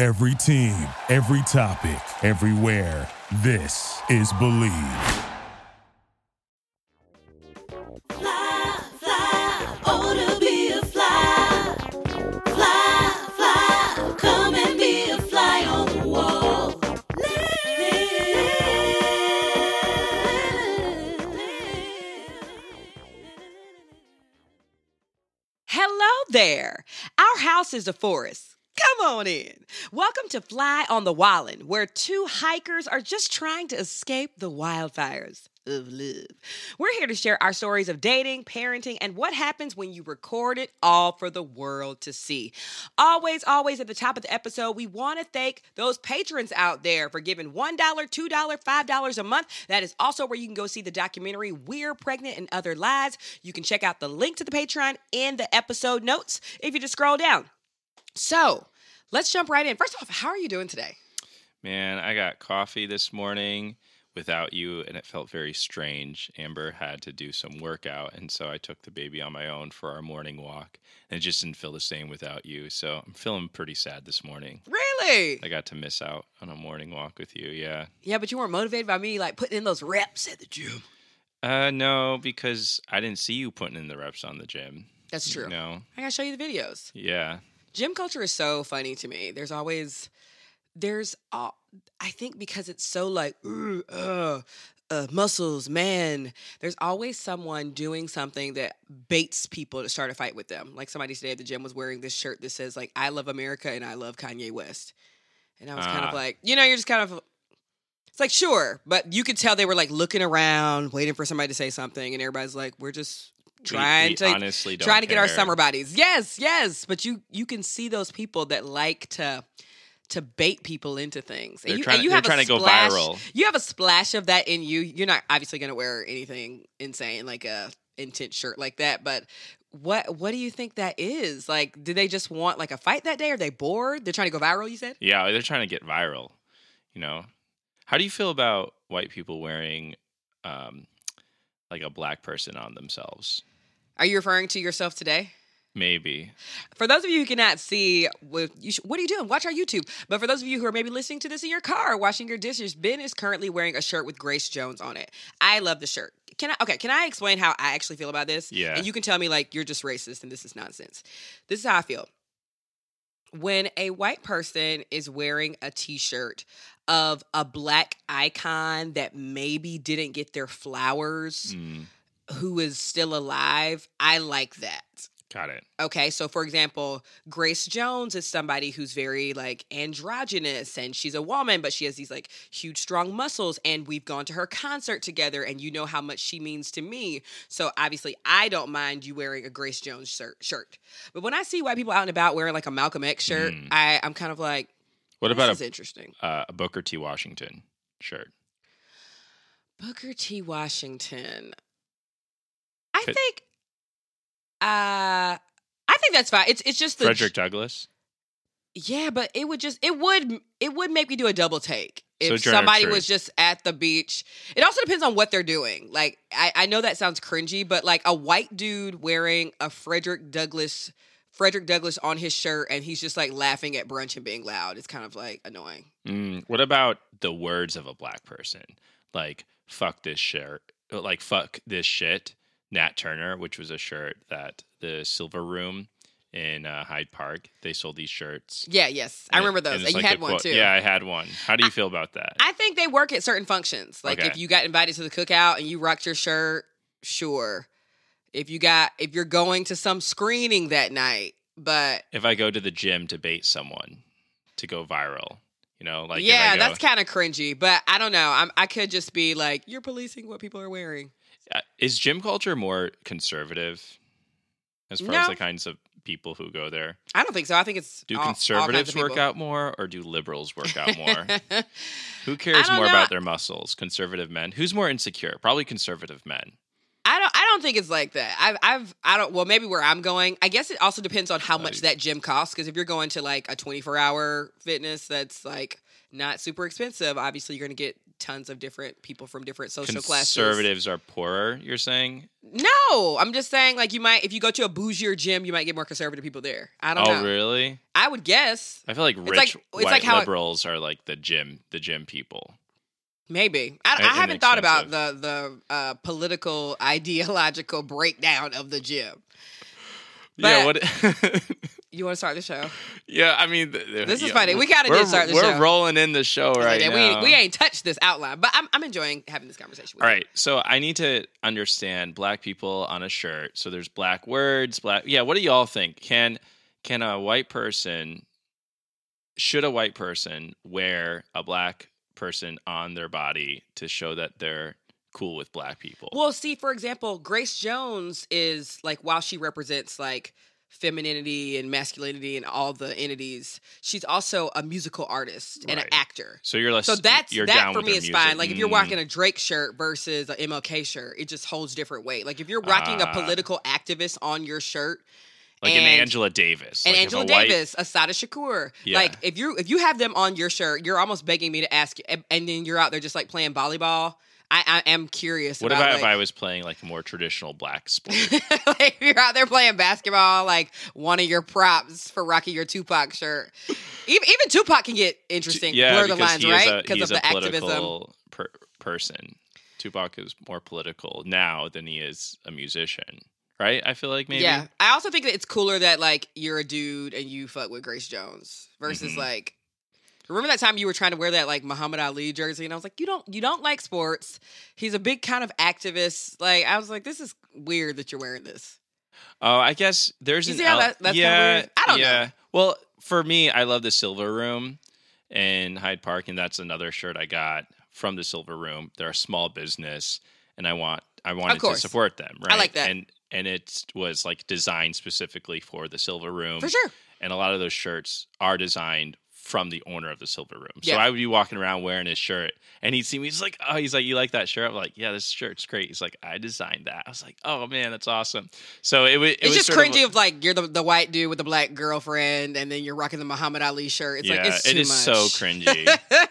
Every team, every topic, everywhere. This is Believe. Fly, fly, oh to be a fly. Fly, fly, come and be a fly on the wall. Hello there. Our house is a forest. Come on in. Welcome to Fly on the Wallin, where two hikers are just trying to escape the wildfires of love. We're here to share our stories of dating, parenting, and what happens when you record it all for the world to see. Always, always at the top of the episode, we want to thank those patrons out there for giving $1, $2, $5 a month. That is also where you can go see the documentary We're Pregnant and Other Lies. You can check out the link to the Patreon in the episode notes if you just scroll down. So let's jump right in. First off, how are you doing today? Man, I got coffee this morning without you, and it felt very strange. Amber had to do some workout, and so I took the baby on my own for our morning walk, and it just didn't feel the same without you. So I'm feeling pretty sad this morning. Really? I got to miss out on a morning walk with you. Yeah. Yeah, but you weren't motivated by me like putting in those reps at the gym. Uh, no, because I didn't see you putting in the reps on the gym. That's true. No. I gotta show you the videos. Yeah. Gym culture is so funny to me. There's always, there's, uh, I think because it's so like, uh, uh, muscles, man. There's always someone doing something that baits people to start a fight with them. Like somebody today at the gym was wearing this shirt that says like, "I love America" and "I love Kanye West," and I was kind of Ah. like, you know, you're just kind of. It's like sure, but you could tell they were like looking around, waiting for somebody to say something, and everybody's like, "We're just trying we to honestly trying to get our summer bodies. Yes, yes. But you you can see those people that like to to bait people into things. They're you, trying- you have a trying to go viral. You have a splash of that in you. You're not obviously going to wear anything insane like a intense shirt like that, but what what do you think that is? Like, do they just want like a fight that day? Are they bored? They're trying to go viral. You said. Yeah, they're trying to get viral. You know, how do you feel about white people wearing um, like a black person on themselves? Are you referring to yourself today? Maybe. For those of you who cannot see, what, you sh- what are you doing? Watch our YouTube. But for those of you who are maybe listening to this in your car, washing your dishes, Ben is currently wearing a shirt with Grace Jones on it. I love the shirt. Can I? Okay, can I explain how I actually feel about this? Yeah. And you can tell me like you're just racist and this is nonsense. This is how I feel. When a white person is wearing a T-shirt of a black icon that maybe didn't get their flowers, Mm, who is still alive, I like that. got it. Okay, so for example, Grace Jones is somebody who's very like androgynous and she's a woman, but she has these like huge, strong muscles. And we've gone to her concert together, and you know how much she means to me. So obviously, I don't mind you wearing a Grace Jones shirt. shirt. But when I see white people out and about wearing like a Malcolm X shirt, Mm. I, I'm kind of like, What this about is a, interesting. uh, a Booker T. Washington shirt? Booker T. Washington. I Could- think, uh, I think that's fine. It's it's just the Frederick Douglass? Yeah, but it would just it would it would make me do a double take if Sojourner somebody was just at the beach. It also depends on what they're doing. Like I, I know that sounds cringy, but like a white dude wearing a Frederick Douglass Frederick Douglass on his shirt and he's just like laughing at brunch and being loud. It's kind of like annoying. Mm, what about the words of a black person? Like, fuck this shirt. Like, fuck this shit. Nat Turner, which was a shirt that the Silver Room in uh, Hyde Park. They sold these shirts. Yeah, yes, I And remember those. and you like had one quote- too. Yeah, I had one. How do you feel about that? I think they work at certain functions. Like Okay. if you got invited to the cookout and you rocked your shirt, sure. If you got if you're going to some screening that night, but if I go to the gym to bait someone to go viral, you know, like yeah, go- that's kind of cringy. But I don't know. I'm, I could just be like, you're policing what people are wearing. Uh, is gym culture more conservative as far No. as the kinds of people who go there? I don't think so. I think it's Do all- all conservatives of work out more or do liberals work out more? Who cares more know. about their muscles? Conservative men. Who's more insecure? Probably conservative men. I don't. I don't think it's like that. I've. I've. I don't. Well, maybe where I'm going. I guess it also depends on how much that gym costs. Because if you're going to like a 24 hour fitness, that's like not super expensive. Obviously, you're going to get tons of different people from different social classes. Conservatives are poorer, you're saying? No, I'm just saying. Like you might, if you go to a bougier gym, you might get more conservative people there. I don't know. Oh, know. really? I would guess. I feel like rich It's like- it's white like how it- liberals are like the gym, the gym people. Maybe I, I haven't thought about the the uh, political ideological breakdown of the gym. yeah, what? You want to start the show? yeah, I mean, th- th- This is yeah, funny. We kinda did start the We're show. rolling in the show right Like, now. we we ain't touched this outline, but I'm I'm enjoying having this conversation. With All you. right, so I need to understand black people on a shirt. So there's black words, black. Yeah, what do y'all think? Can can a white person should a white person wear a black person on their body to show that they're cool with black people? Well, see, for example, Grace Jones is like while she represents like femininity and masculinity and all the entities, she's also a musical artist and an actor. so you're less. So that's you're that for me is music. fine. Like if you're Mm. rocking a Drake shirt versus an MLK shirt, it just holds different weight. Like if you're rocking a Ah. political activist on your shirt, like an Angela Davis, and like Angela a white- Assata Shakur. Yeah. Like if you if you have them on your shirt, you're almost begging me to ask, and, and then you're out there just like playing volleyball. I, I am curious. What about, about like, if I was playing like a more traditional black sport? like, if you're out there playing basketball, like one of your props for rocking your Tupac shirt. Even, even Tupac can get interesting. yeah, blur the lines, right? Because he's of the a activism. political per- person. Tupac is more political now than he is a musician, right? I feel like maybe. Yeah, I also think that it's cooler that like you're a dude and you fuck with Grace Jones versus Mhm. like. Remember that time you were trying to wear that like Muhammad Ali jersey, and I was like, you don't, you don't like sports. He's a big kind of activist. Like I was like, this is weird that you're wearing this. Oh, I guess there's You an el- that- that's yeah? I don't know. Well, for me, I love the Silver Room in Hyde Park, and that's another shirt I got from the Silver Room. They're a small business, and I want I wanted to support them. Right? I like that. and and it was like designed specifically for the Silver Room For sure. and a lot of those shirts are designed from the owner of the Silver Room. So Yeah. I would be walking around wearing his shirt, and he'd see me. He's like, "Oh, he's like, you like that shirt?" I'm like, "Yeah, this shirt's great." He's like, "I designed that." I was like, "Oh man, that's awesome." So it, wa- it It's was just sort cringy Of, of like you're the, the white dude with the black girlfriend, and then you're rocking the Muhammad Ali shirt. It's yeah, like it's too it is much. so cringy.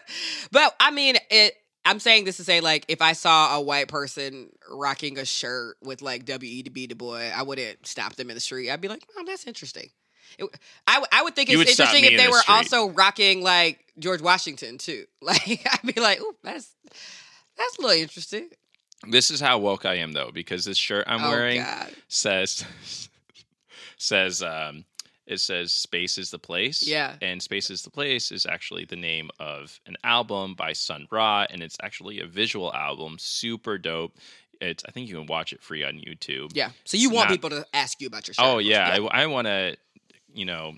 but I mean, it. I'm saying this to say, like, if I saw a white person rocking a shirt with like W E to be the boy, I wouldn't stop them in the street. I'd be like, "Oh, that's interesting." It, I, I would think it's would interesting if they the were street. also rocking like George Washington too. Like, I'd be like, "Ooh, that's that's a little interesting." this is how woke I am, though, because this shirt I'm oh wearing God, says says um it says space is the place Yeah. and space is the place is actually the name of an album by sun ra and it's actually a visual album super dope it's i think you can watch it free on youtube yeah. So you It's want not- people to ask you about your shirt? oh yeah i, I want to you know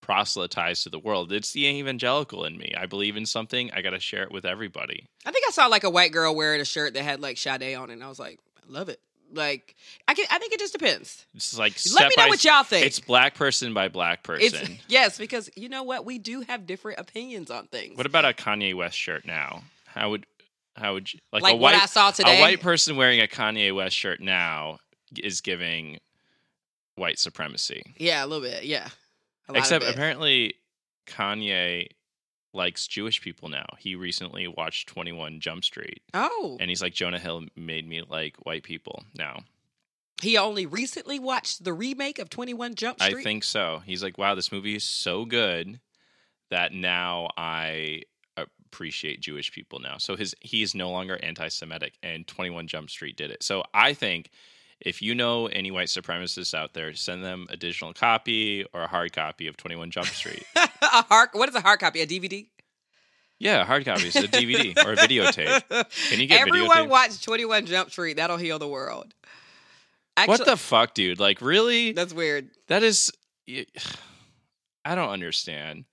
proselytize to the world it's the evangelical in me i believe in something i gotta share it with everybody I think I saw like a white girl wearing a shirt that had like Sade on it, and I was like, I love it. Like, I can, I think it just depends. it's like Let me know by- what y'all think. it's black person by black It's person yes, because you know what, we do have different opinions on things. What about a Kanye West shirt now? How would how would you like, Like a what white I saw today? a white person wearing a Kanye West shirt now is giving white supremacy. yeah, a little bit. Yeah, A lot of Except apparently Kanye likes Jewish people now. He recently watched 21 Jump Street Oh, and he's like Jonah Hill made me like white people now. he only recently watched the remake of Twenty One Jump Street. I think so. He's like, wow, this movie is so good that now I appreciate Jewish people now. So his he is no longer anti-Semitic, and Twenty One Jump Street did it. So I think if you know any white supremacists out there, send them a digital copy or a hard copy of 21 Jump Street. a hard, what is a hard copy? A DVD? yeah, a hard copy is a DVD or a videotape. Can you get Everyone videotape? watch 21 Jump Street. That'll heal the world. Actually, what the fuck, dude? Like, really? That's weird. That is. I don't understand.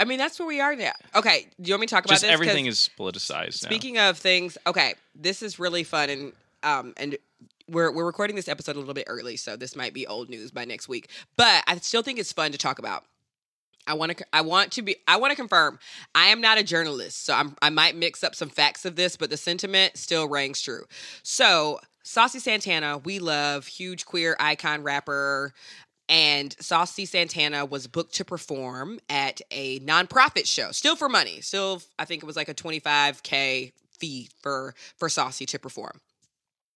I mean, that's where we are now. Okay, do you want me to talk about Just this? everything is politicized now. Speaking of things, okay, this is really fun, and um, and we're we're recording this episode a little bit early, so this might be old news by next week. But I still think it's fun to talk about. I want to. I want to be. I want to confirm. I am not a journalist, so I'm, I might mix up some facts of this, but the sentiment still rings true. So, Saucy Santana, we love huge queer icon rapper, and Saucy Santana was booked to perform at a nonprofit show, still for money. Still, I think it was like a 25k fee for for Saucy to perform.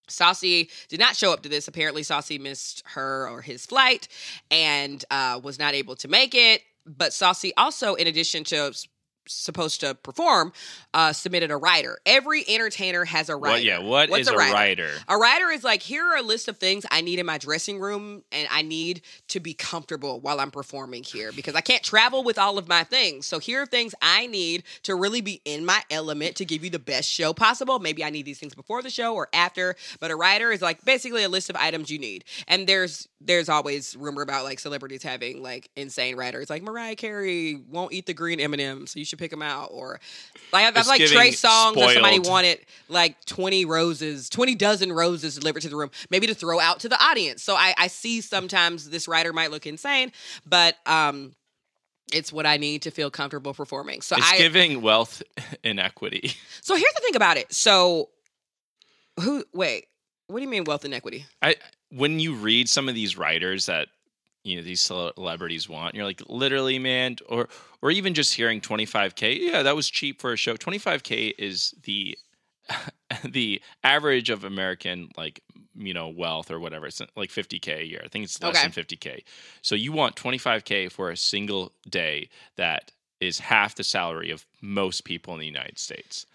Saucy did not show up to this. Apparently, Saucy missed her or his flight and uh, was not able to make it. But Saucy also, in addition to supposed to perform, uh, submitted a rider. Every entertainer has a rider. Yeah, what What's is a rider? A rider is like, here are a list of things I need in my dressing room, and I need to be comfortable while I'm performing here because I can't travel with all of my things. So here are things I need to really be in my element to give you the best show possible. Maybe I need these things before the show or after, but a rider is like basically a list of items you need. And there's there's always rumor about like celebrities having like insane riders, like Mariah Carey won't eat the green M&Ms. so you should pick them out. Or like I've, I've like Trey Songz or somebody wanted like 20 roses, 20 dozen roses delivered to the room, maybe to throw out to the audience. So I, I see sometimes this rider might look insane, but um it's what I need to feel comfortable performing. So It's I giving wealth inequity. so here's the thing about it. So who wait, what do you mean wealth inequity? I when you read some of these riders that you know these celebrities want, you're like, literally, man, or or even just hearing 25k. Yeah, that was cheap for a show. 25k is the the average of American like you know wealth or whatever. It's like 50k a year. I think it's less Okay. than 50k. So you want 25k for a single day that is half the salary of most people in the United States.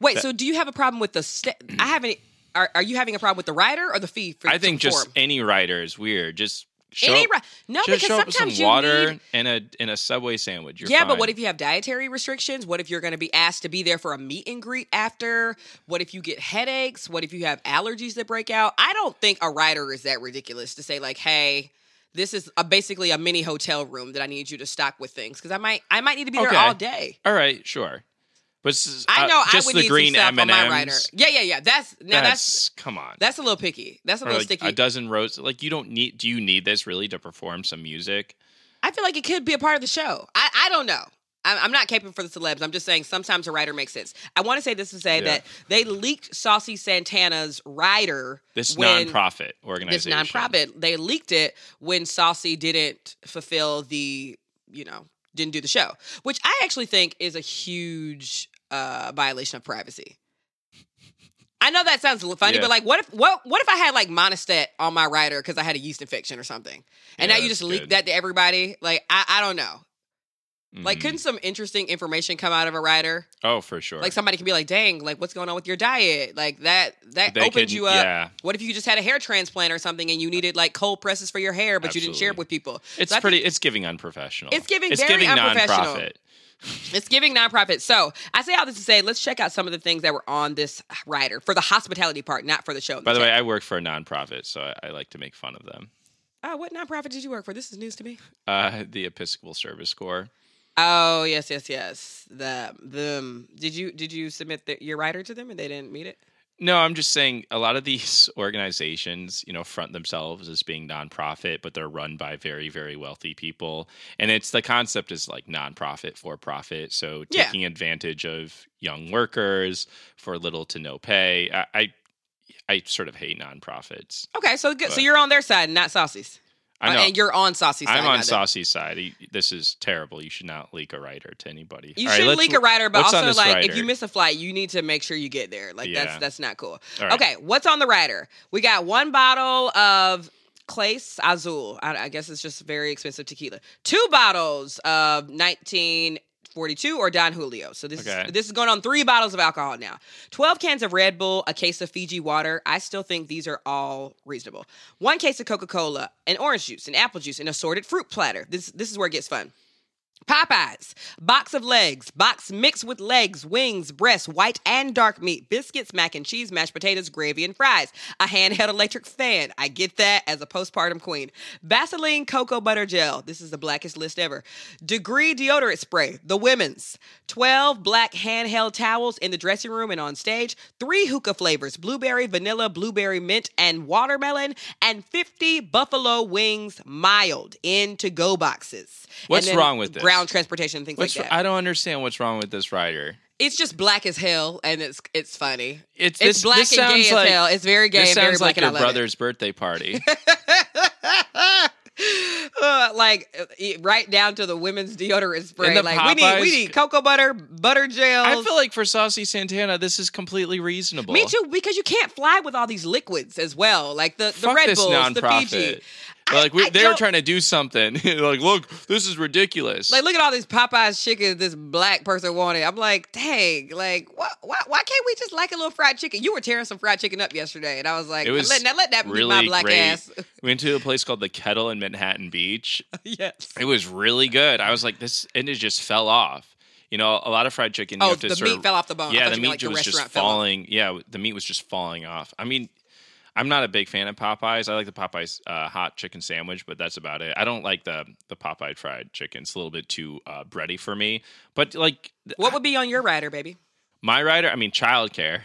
Wait, That- so do you have a problem with the st- I haven't are, are you having a problem with the rider or the fee for I think just perform? any rider is weird. Just show any up- no just because show up with sometimes some you water need and a and a subway sandwich. You're yeah, but what if you have dietary restrictions? What if you're going to be asked to be there for a meet and greet after? What if you get headaches? What if you have allergies that break out? I don't think a rider is that ridiculous to say like, "Hey, this is a, basically a mini hotel room that I need you to stock with things because I might I might need to be there all day." All right, sure. But is, I uh, know just I would the need green some stuff M&Ms. on my rider. Yeah, yeah, yeah. That's now that's, that's come on. that's a little picky. That's a or little like sticky. a dozen roses. Like you don't need. Do you need this really to perform some music? I feel like it could be a part of the show. I, I don't know. I'm, I'm not caping for the celebs. I'm just saying sometimes a rider makes sense. I want to say this to say Yeah. that they leaked Saucy Santana's rider. This when, nonprofit organization. This nonprofit. They leaked it when Saucy didn't fulfill the, you know, didn't do the show, which I actually think is a huge uh, violation of privacy. I know that sounds funny, Yeah. but like, what if what what if I had like Monistat on my rider because I had a yeast infection or something, and Yeah, now you just leak good. that to everybody? Like, I I don't know. Like, Mhm. couldn't some interesting information come out of a rider? oh, for sure. Like, somebody could be like, "Dang, like, what's going on with your diet? Like that that They opened could- you up. yeah. What if you just had a hair transplant or something and you needed like cold presses for your hair, but you didn't share it with people? it's So pretty. think it's giving unprofessional. It's giving It's very giving unprofessional. nonprofit. It's giving nonprofit. So I say all this to say, let's check out some of the things that were on this rider for the hospitality part, not for the show. By the way, I work for a nonprofit, so I, I like to make fun of them. oh, what nonprofit did you work for? This is news to me. Uh, the Episcopal Service Corps. Oh yes, yes, yes. The them. Did you did you submit the, your rider to them and they didn't meet it? No, I'm just saying a lot of these organizations, you know, front themselves as being nonprofit, but they're run by very, very wealthy people. And it's the concept is like nonprofit for profit. So Yeah. taking advantage of young workers for little to no pay. I I, I sort of hate nonprofits. Okay, so good. so you're on their side, not Saucy's. I Uh, know. and you're on Saucy's side. I'm on. Saucy's side. This is terrible. You should not leak a rider to anybody. You All right, should let's- leak a rider, but also like if you miss a flight, you need to make sure you get there. Like Yeah. that's that's not cool. Right. Okay, what's on the rider? We got one bottle of Clase Azul. I, I guess it's just very expensive tequila. Two bottles of 42 or Don Julio. So this Okay. is this is going on three bottles of alcohol now. 12 cans of Red Bull, a case of Fiji water. I still think these are all reasonable. One case of Coca-Cola, an orange juice, an apple juice, an assorted fruit platter. This this is where it gets fun. Popeyes, box of legs, box mixed with legs, wings, breasts, white and dark meat, biscuits, mac and cheese, mashed potatoes, gravy, and fries. A handheld electric fan. I get that as a postpartum queen. Vaseline cocoa butter gel. This is the blackest list ever. Degree deodorant spray. The women's. 12 black handheld towels in the dressing room and on stage. Three hookah flavors blueberry, vanilla, blueberry mint, and watermelon. And 50 buffalo wings mild in to go boxes. What's wrong with this? Ground transportation and things What's, like that. I don't understand what's wrong with this rider. it's just black as hell, and it's it's funny. It's, It's this, black this and gay sounds as hell. It's very gay This and very sounds black, like your love it. brother's birthday party. Uh, like right down to the women's deodorant spray. Like we need we need cocoa butter, butter gel. I feel like for Saucy Santana, this is completely reasonable. me too because you can't fly with all these liquids as well, like the the Fuck Red Bulls, the. Fiji. Like we, I they were don't- trying to do something. like, look, this is ridiculous. Like, look at all these Popeyes chickens this black person wanted. I'm like, dang, like, why, why, why can't we just like a little fried chicken? You were tearing some fried chicken up yesterday, and I was like, it was let, now let that be really my black great. ass. We went to a place called the Kettle in Manhattan Beach. yes. It was really good. I was like, this, and it just fell off. You know, a lot of fried chicken. You Oh, have to the sort meat of- fell off the bone. I Yeah, thought the you meat meant like the was just restaurant fell off. falling. Yeah, the meat was just falling off. I mean, I'm not a big fan of Popeyes. I like the Popeyes uh, hot chicken sandwich, but that's about it. I don't like the the Popeye fried chicken. It's a little bit too uh, bready for me. But like What would be on your rider, baby? my rider, I mean, childcare.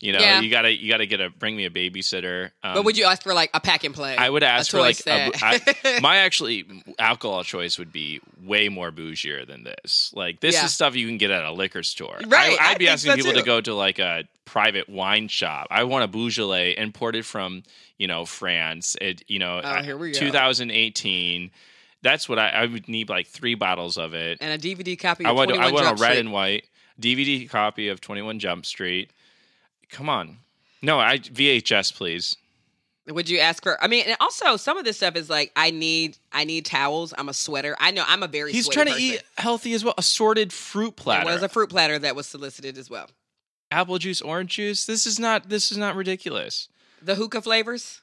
You know, Yeah. you gotta you gotta get a bring me a babysitter. Um, but would you ask for like a pack and play? I would ask for like a? I, my actually alcohol choice would be way more bougier than this. Like this Yeah. is stuff you can get at a liquor store. Right, I, would be asking people too. to go to like a private wine shop. I want a Beaujolais imported from you know France. It you know Oh, here we go. 2018. That's what I, I would need like three bottles of it. and a DVD copy. Of I want 21 I want a red Street. and white DVD copy of 21 Jump Street. Come on. No, I VHS please. Would you ask for? I mean, and also some of this stuff is like, I need, I need towels. I'm a sweater. I know I'm a very. He's trying to person. eat healthy as well. Assorted fruit platter. was a fruit platter that was solicited as well. apple juice, orange juice. This is not this is not ridiculous. The hookah flavors.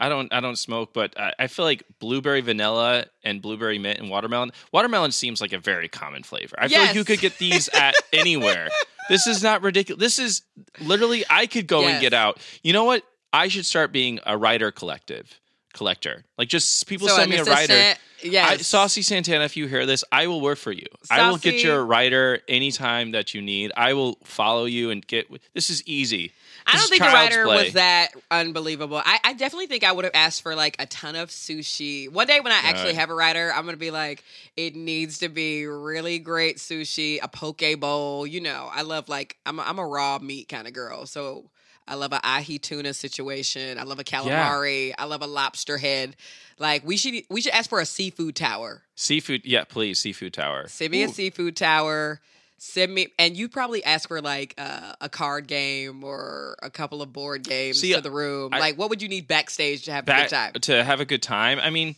I don't I don't smoke, but I, I feel like blueberry vanilla and blueberry mint and watermelon. Watermelon seems like a very common flavor. I feel like you could get these at anywhere. This is not ridiculous. This is literally I could go and get out. You know what? I should start being a rider collective collector. Like just people So send me a rider. Yeah, Saucy Santana, if you hear this, I will work for you. I will get Saucy- your rider anytime that you need. I will follow you and get. This is easy. I don't think the rider play. was that unbelievable. I, I definitely think I would have asked for like a ton of sushi. One day when I actually Right. have a rider, I'm gonna be like, it needs to be really great sushi, a poke bowl. You know, I love like I'm a, I'm a raw meat kind of girl, so I love a ahi tuna situation. I love a calamari. I love a lobster head. Like we should we should ask for a seafood tower. Seafood, yeah, please, seafood tower. Send me a seafood tower. Send me, and you probably ask for like uh, a card game or a couple of board games See, to the room. I- like, what would you need backstage to have a good time? to have a good time. I mean,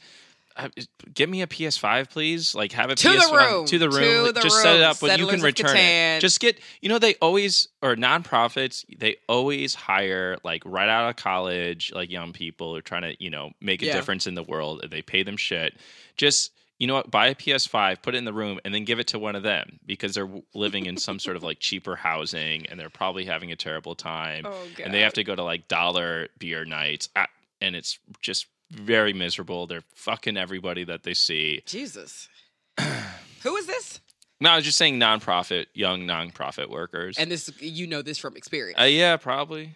uh, get me a PS5, please. Like have a To the PS5 room. to the room. To the just set it up, but you can return it. Just get. You know, they always or nonprofits. They always hire like right out of college, like young people who are trying to you know make a Yeah. difference in the world. and They pay them shit. Just. You know what? Buy a PS5, put it in the room, and then give it to one of them because they're living in some sort of like cheaper housing, and they're probably having a terrible time, Oh, and they have to go to like dollar beer nights, ah, and it's just very miserable. They're fucking everybody that they see. Jesus. Who is this? No, I was just saying nonprofit, young nonprofit workers. And this, you know this from experience. uh, yeah, probably.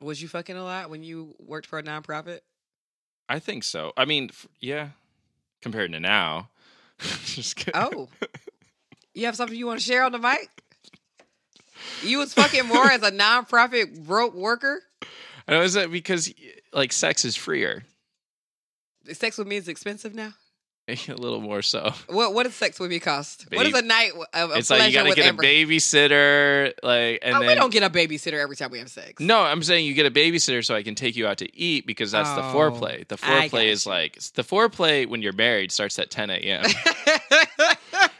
Was you fucking a lot when you worked for a nonprofit? I think so. I mean, f- yeah, compared to now. just kidding. Oh, you have something you want to share on the mic? You was fucking more as a nonprofit broke worker. I know, is that because like sex is freer? Sex with me is expensive now. a little more so. What what does sex with me cost? What is a night of, of it's like you gotta get Amber? a babysitter, like, and oh, then we don't get a babysitter every time we have sex. No, I'm saying you get a babysitter so I can take you out to eat because that's the Oh, foreplay. The foreplay is like the foreplay when you're married starts at 10 a.m.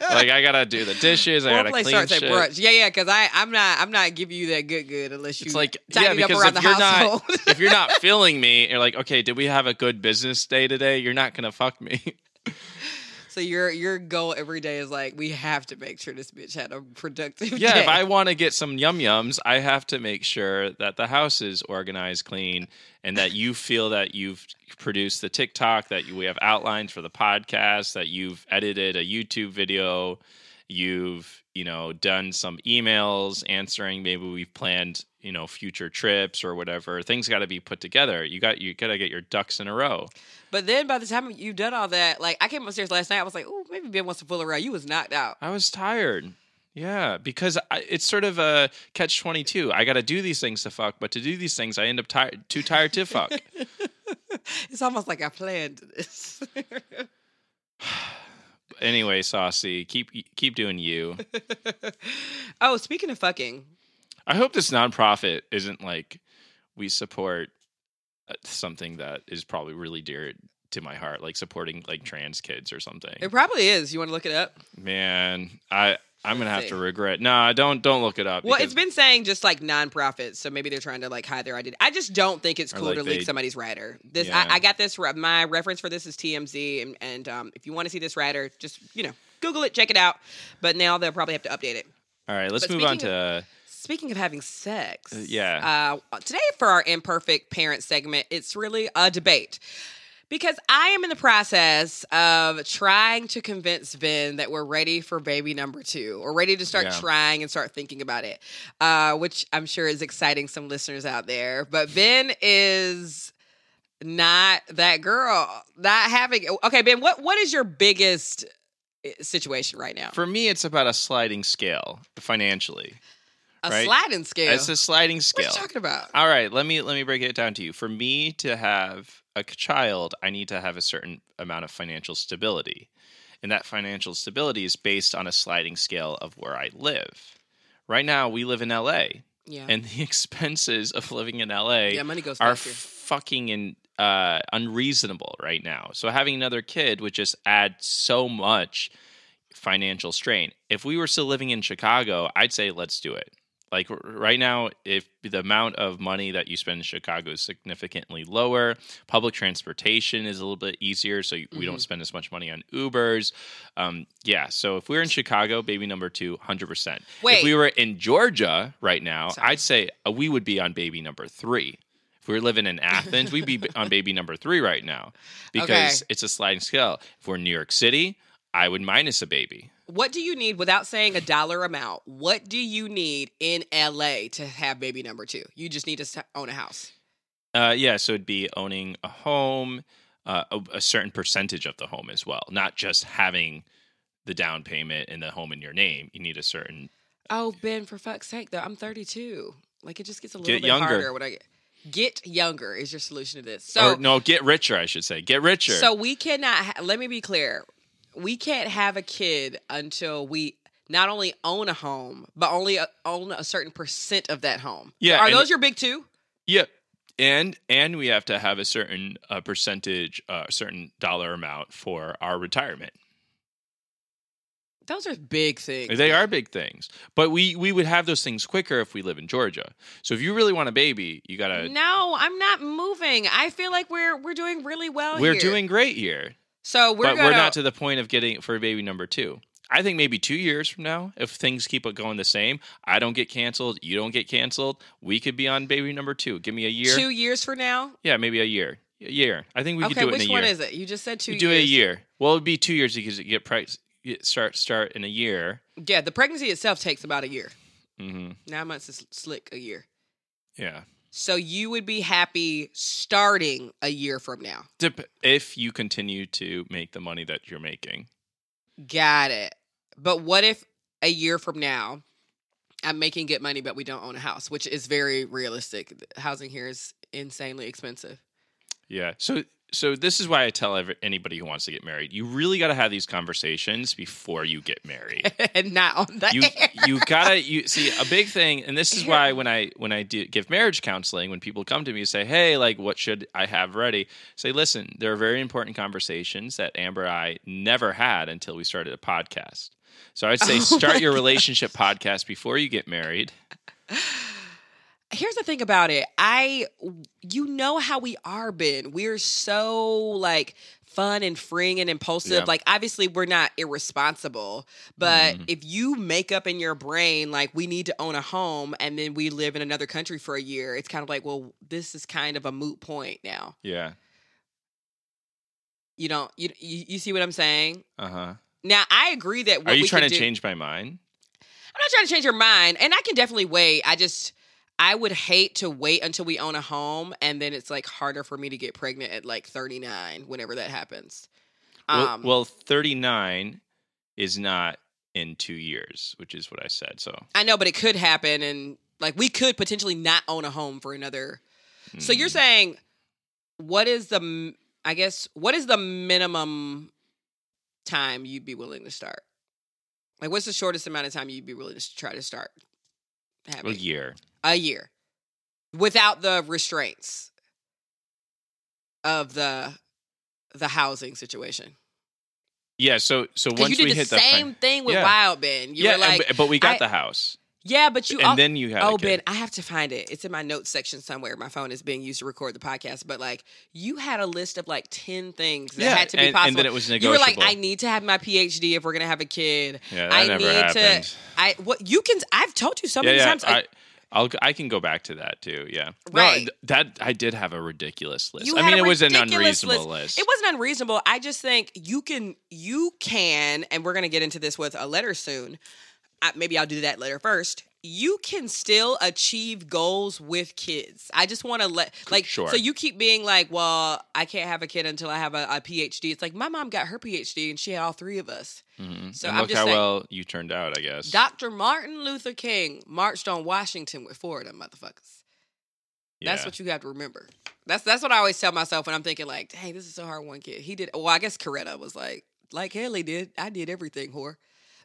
like I gotta do the dishes. I gotta clean starts at shit. brunch. Yeah, yeah, because I I'm not I'm not giving you that good good unless you It's like yeah, up because around if the you're household. not if you're not feeling me, you're like, okay, did we have a good business day today? You're not gonna fuck me. so your your goal every day is like we have to make sure this bitch had a productive Yeah, day. if I want to get some yum yums, I have to make sure that the house is organized, clean, and that you feel that you've produced the TikTok, that you, we have outlines for the podcast, that you've edited a YouTube video, you've you know done some emails answering. Maybe we've planned you know future trips or whatever. Things got to be put together. You got you got to get your ducks in a row. But then by the time you've done all that, like I came upstairs last night, I was like, oh, maybe Ben wants to fool around. You was knocked out. I was tired. Yeah, because I, it's sort of a catch twenty two. I got to do these things to fuck, but to do these things, I end up tired, too tired to fuck. It's almost like I planned this. anyway, saucy, keep keep doing you. oh, speaking of fucking, I hope this nonprofit isn't like we support uh, something that is probably really dear to my heart, like supporting like trans kids or something. it probably is. You want to look it up? Man, I I'm gonna have to regret. Nah, don't don't look it up. Well, it's been saying just like nonprofits, so maybe they're trying to like hide their identity. I just don't think it's cool like, to leak somebody's rider. This Yeah. I, I got this. My reference for this is TMZ, and, and um, if you want to see this rider, just you know Google it, check it out. But now they'll probably have to update it. all right. Let's but move on to. Speaking of having sex, Uh, yeah. Uh, today for our imperfect parent segment, it's really a debate because I am in the process of trying to convince Ben that we're ready for baby number two, or ready to start Yeah. trying and start thinking about it, uh, which I'm sure is exciting some listeners out there. But Ben is not that girl, not having. Okay, Ben, what what is your biggest eh, situation right now? For me, it's about a sliding scale financially. A right? sliding scale. It's a sliding scale. what are you talking about? All right, let me let me break it down to you. For me to have a child, I need to have a certain amount of financial stability. And that financial stability is based on a sliding scale of where I live. Right now, we live in LA, Yeah, and the expenses of living in LA yeah, money goes are fucking in, uh, unreasonable right now. So having another kid would just add so much financial strain. If we were still living in Chicago, I'd say let's do it. Like right now, if the amount of money that you spend in Chicago is significantly lower, public transportation is a little bit easier, so we Mm-hmm. don't spend as much money on Ubers. Um, yeah, so if we're in Chicago, baby number two, hundred percent. Wait. If we were in Georgia right now, Sorry. I'd say uh, we would be on baby number three. If we were living in Athens, we'd be on baby number three right now because Okay. it's a sliding scale. If we're in New York City, I would minus a baby. What do you need without saying a dollar amount? What do you need in LA to have baby number two? You just need to own a house. Uh, yeah, so it'd be owning a home, uh, a, a certain percentage of the home as well, not just having the down payment and the home in your name. You need a certain. Oh, Ben, for fuck's sake, though, I'm 32. Like it just gets a little Get bit younger. harder when I get. Get younger is your solution to this. So or no, get richer, I should say. Get richer. So we cannot. Ha- let me be clear. We can't have a kid until we not only own a home, but only uh, own a certain percent of that home. Yeah, Are those your big two? Yep. And and we have to have a certain uh, percentage, a uh, certain dollar amount for our retirement. Those are big things. They are big things, but we we would have those things quicker if we live in Georgia. So if you really want a baby, you gotta. No, I'm not moving. I feel like we're we're doing really well. we're here. doing great here, so. We're but gonna, we're not to the point of getting for baby number two. I think maybe two years from now, if things keep going the same, I don't get canceled, you don't get canceled, we could be on baby number two. Give me a year. two years for now. Yeah, maybe a year. A year. I think we could do it in a year. Which one is it? You just said two. You do years. it a year. Well, it'd be two years because you get get start start in a year. Yeah, the pregnancy itself takes about a year. hmm Nine months is slick a year. Yeah. So you would be happy starting a year from now. Dep- if you continue to make the money that you're making. Got it. But what if a year from now I'm making good money, but we don't own a house, which is very realistic. Housing here is insanely expensive. Yeah. So so this is why I tell every, anybody who wants to get married, you really got to have these conversations before you get married. and not on the you air. you gotta you see a big thing, and this is why when I when I do, give marriage counseling, when people come to me and say, "Hey, like, what should I have ready?" Say, listen, there are very important conversations that Amber and I never had until we started a podcast. So I'd say oh start your relationship podcast before you get married. Here's the thing about it. I you know how we are Ben. We're so like fun and freeing and impulsive. Yeah. Like obviously we're not irresponsible, but Mhm. if you make up in your brain like we need to own a home and then we live in another country for a year, it's kind of like, well, this is kind of a moot point now. Yeah. You don't you you, see what I'm saying? Uh huh. Now I agree that what Are you trying to do- change my mind? I'm not trying to change your mind, and I can definitely wait. I just I would hate to wait until we own a home, and then it's like harder for me to get pregnant at like 39, whenever that happens. Well, Um, well, thirty nine is not in two years, which is what I said. So I know, but it could happen, and like we could potentially not own a home for another. So you're mm, saying, what is the? I guess what is the minimum time you'd be willing to start? Like, what's the shortest amount of time you'd be willing to try to start having? a year. A year without the restraints of the the housing situation. Yeah. So so once you we did the hit that same thing with Yeah. Wild Ben. You yeah, were like, but, we got I- the house, yeah, but you and al- then you had. Oh, Ben. I have to find it. It's in my notes section somewhere. My phone is being used to record the podcast, but like you had a list of like ten things that Yeah, had to be and- and possible. then it was You were like. I need to have my PhD if we're gonna have a kid. Yeah, that I never need happened. to. I what you can. I've told you so many yeah. times. I, I'll I can go back to that too. Yeah. Right. No, that I did have a ridiculous list. You I mean, it was an unreasonable list. It wasn't unreasonable. I just think you can, you can, and we're going to get into this with a letter soon. I, maybe I'll do that letter first. You can still achieve goals with kids. I just want to let, like, Sure. so you keep being like, well, I can't have a kid until I have a, a PhD. It's like my mom got her PhD and she had all three of us. Mhm. So and I'm look just how saying- well you turned out. I guess. Dr. Martin Luther King marched on Washington with four of them motherfuckers. That's what you have to remember. That's that's what I always tell myself when I'm thinking like, hey, this is a hard. One kid, he did. Well, I guess Coretta was like, like Haley did. I did everything, whore.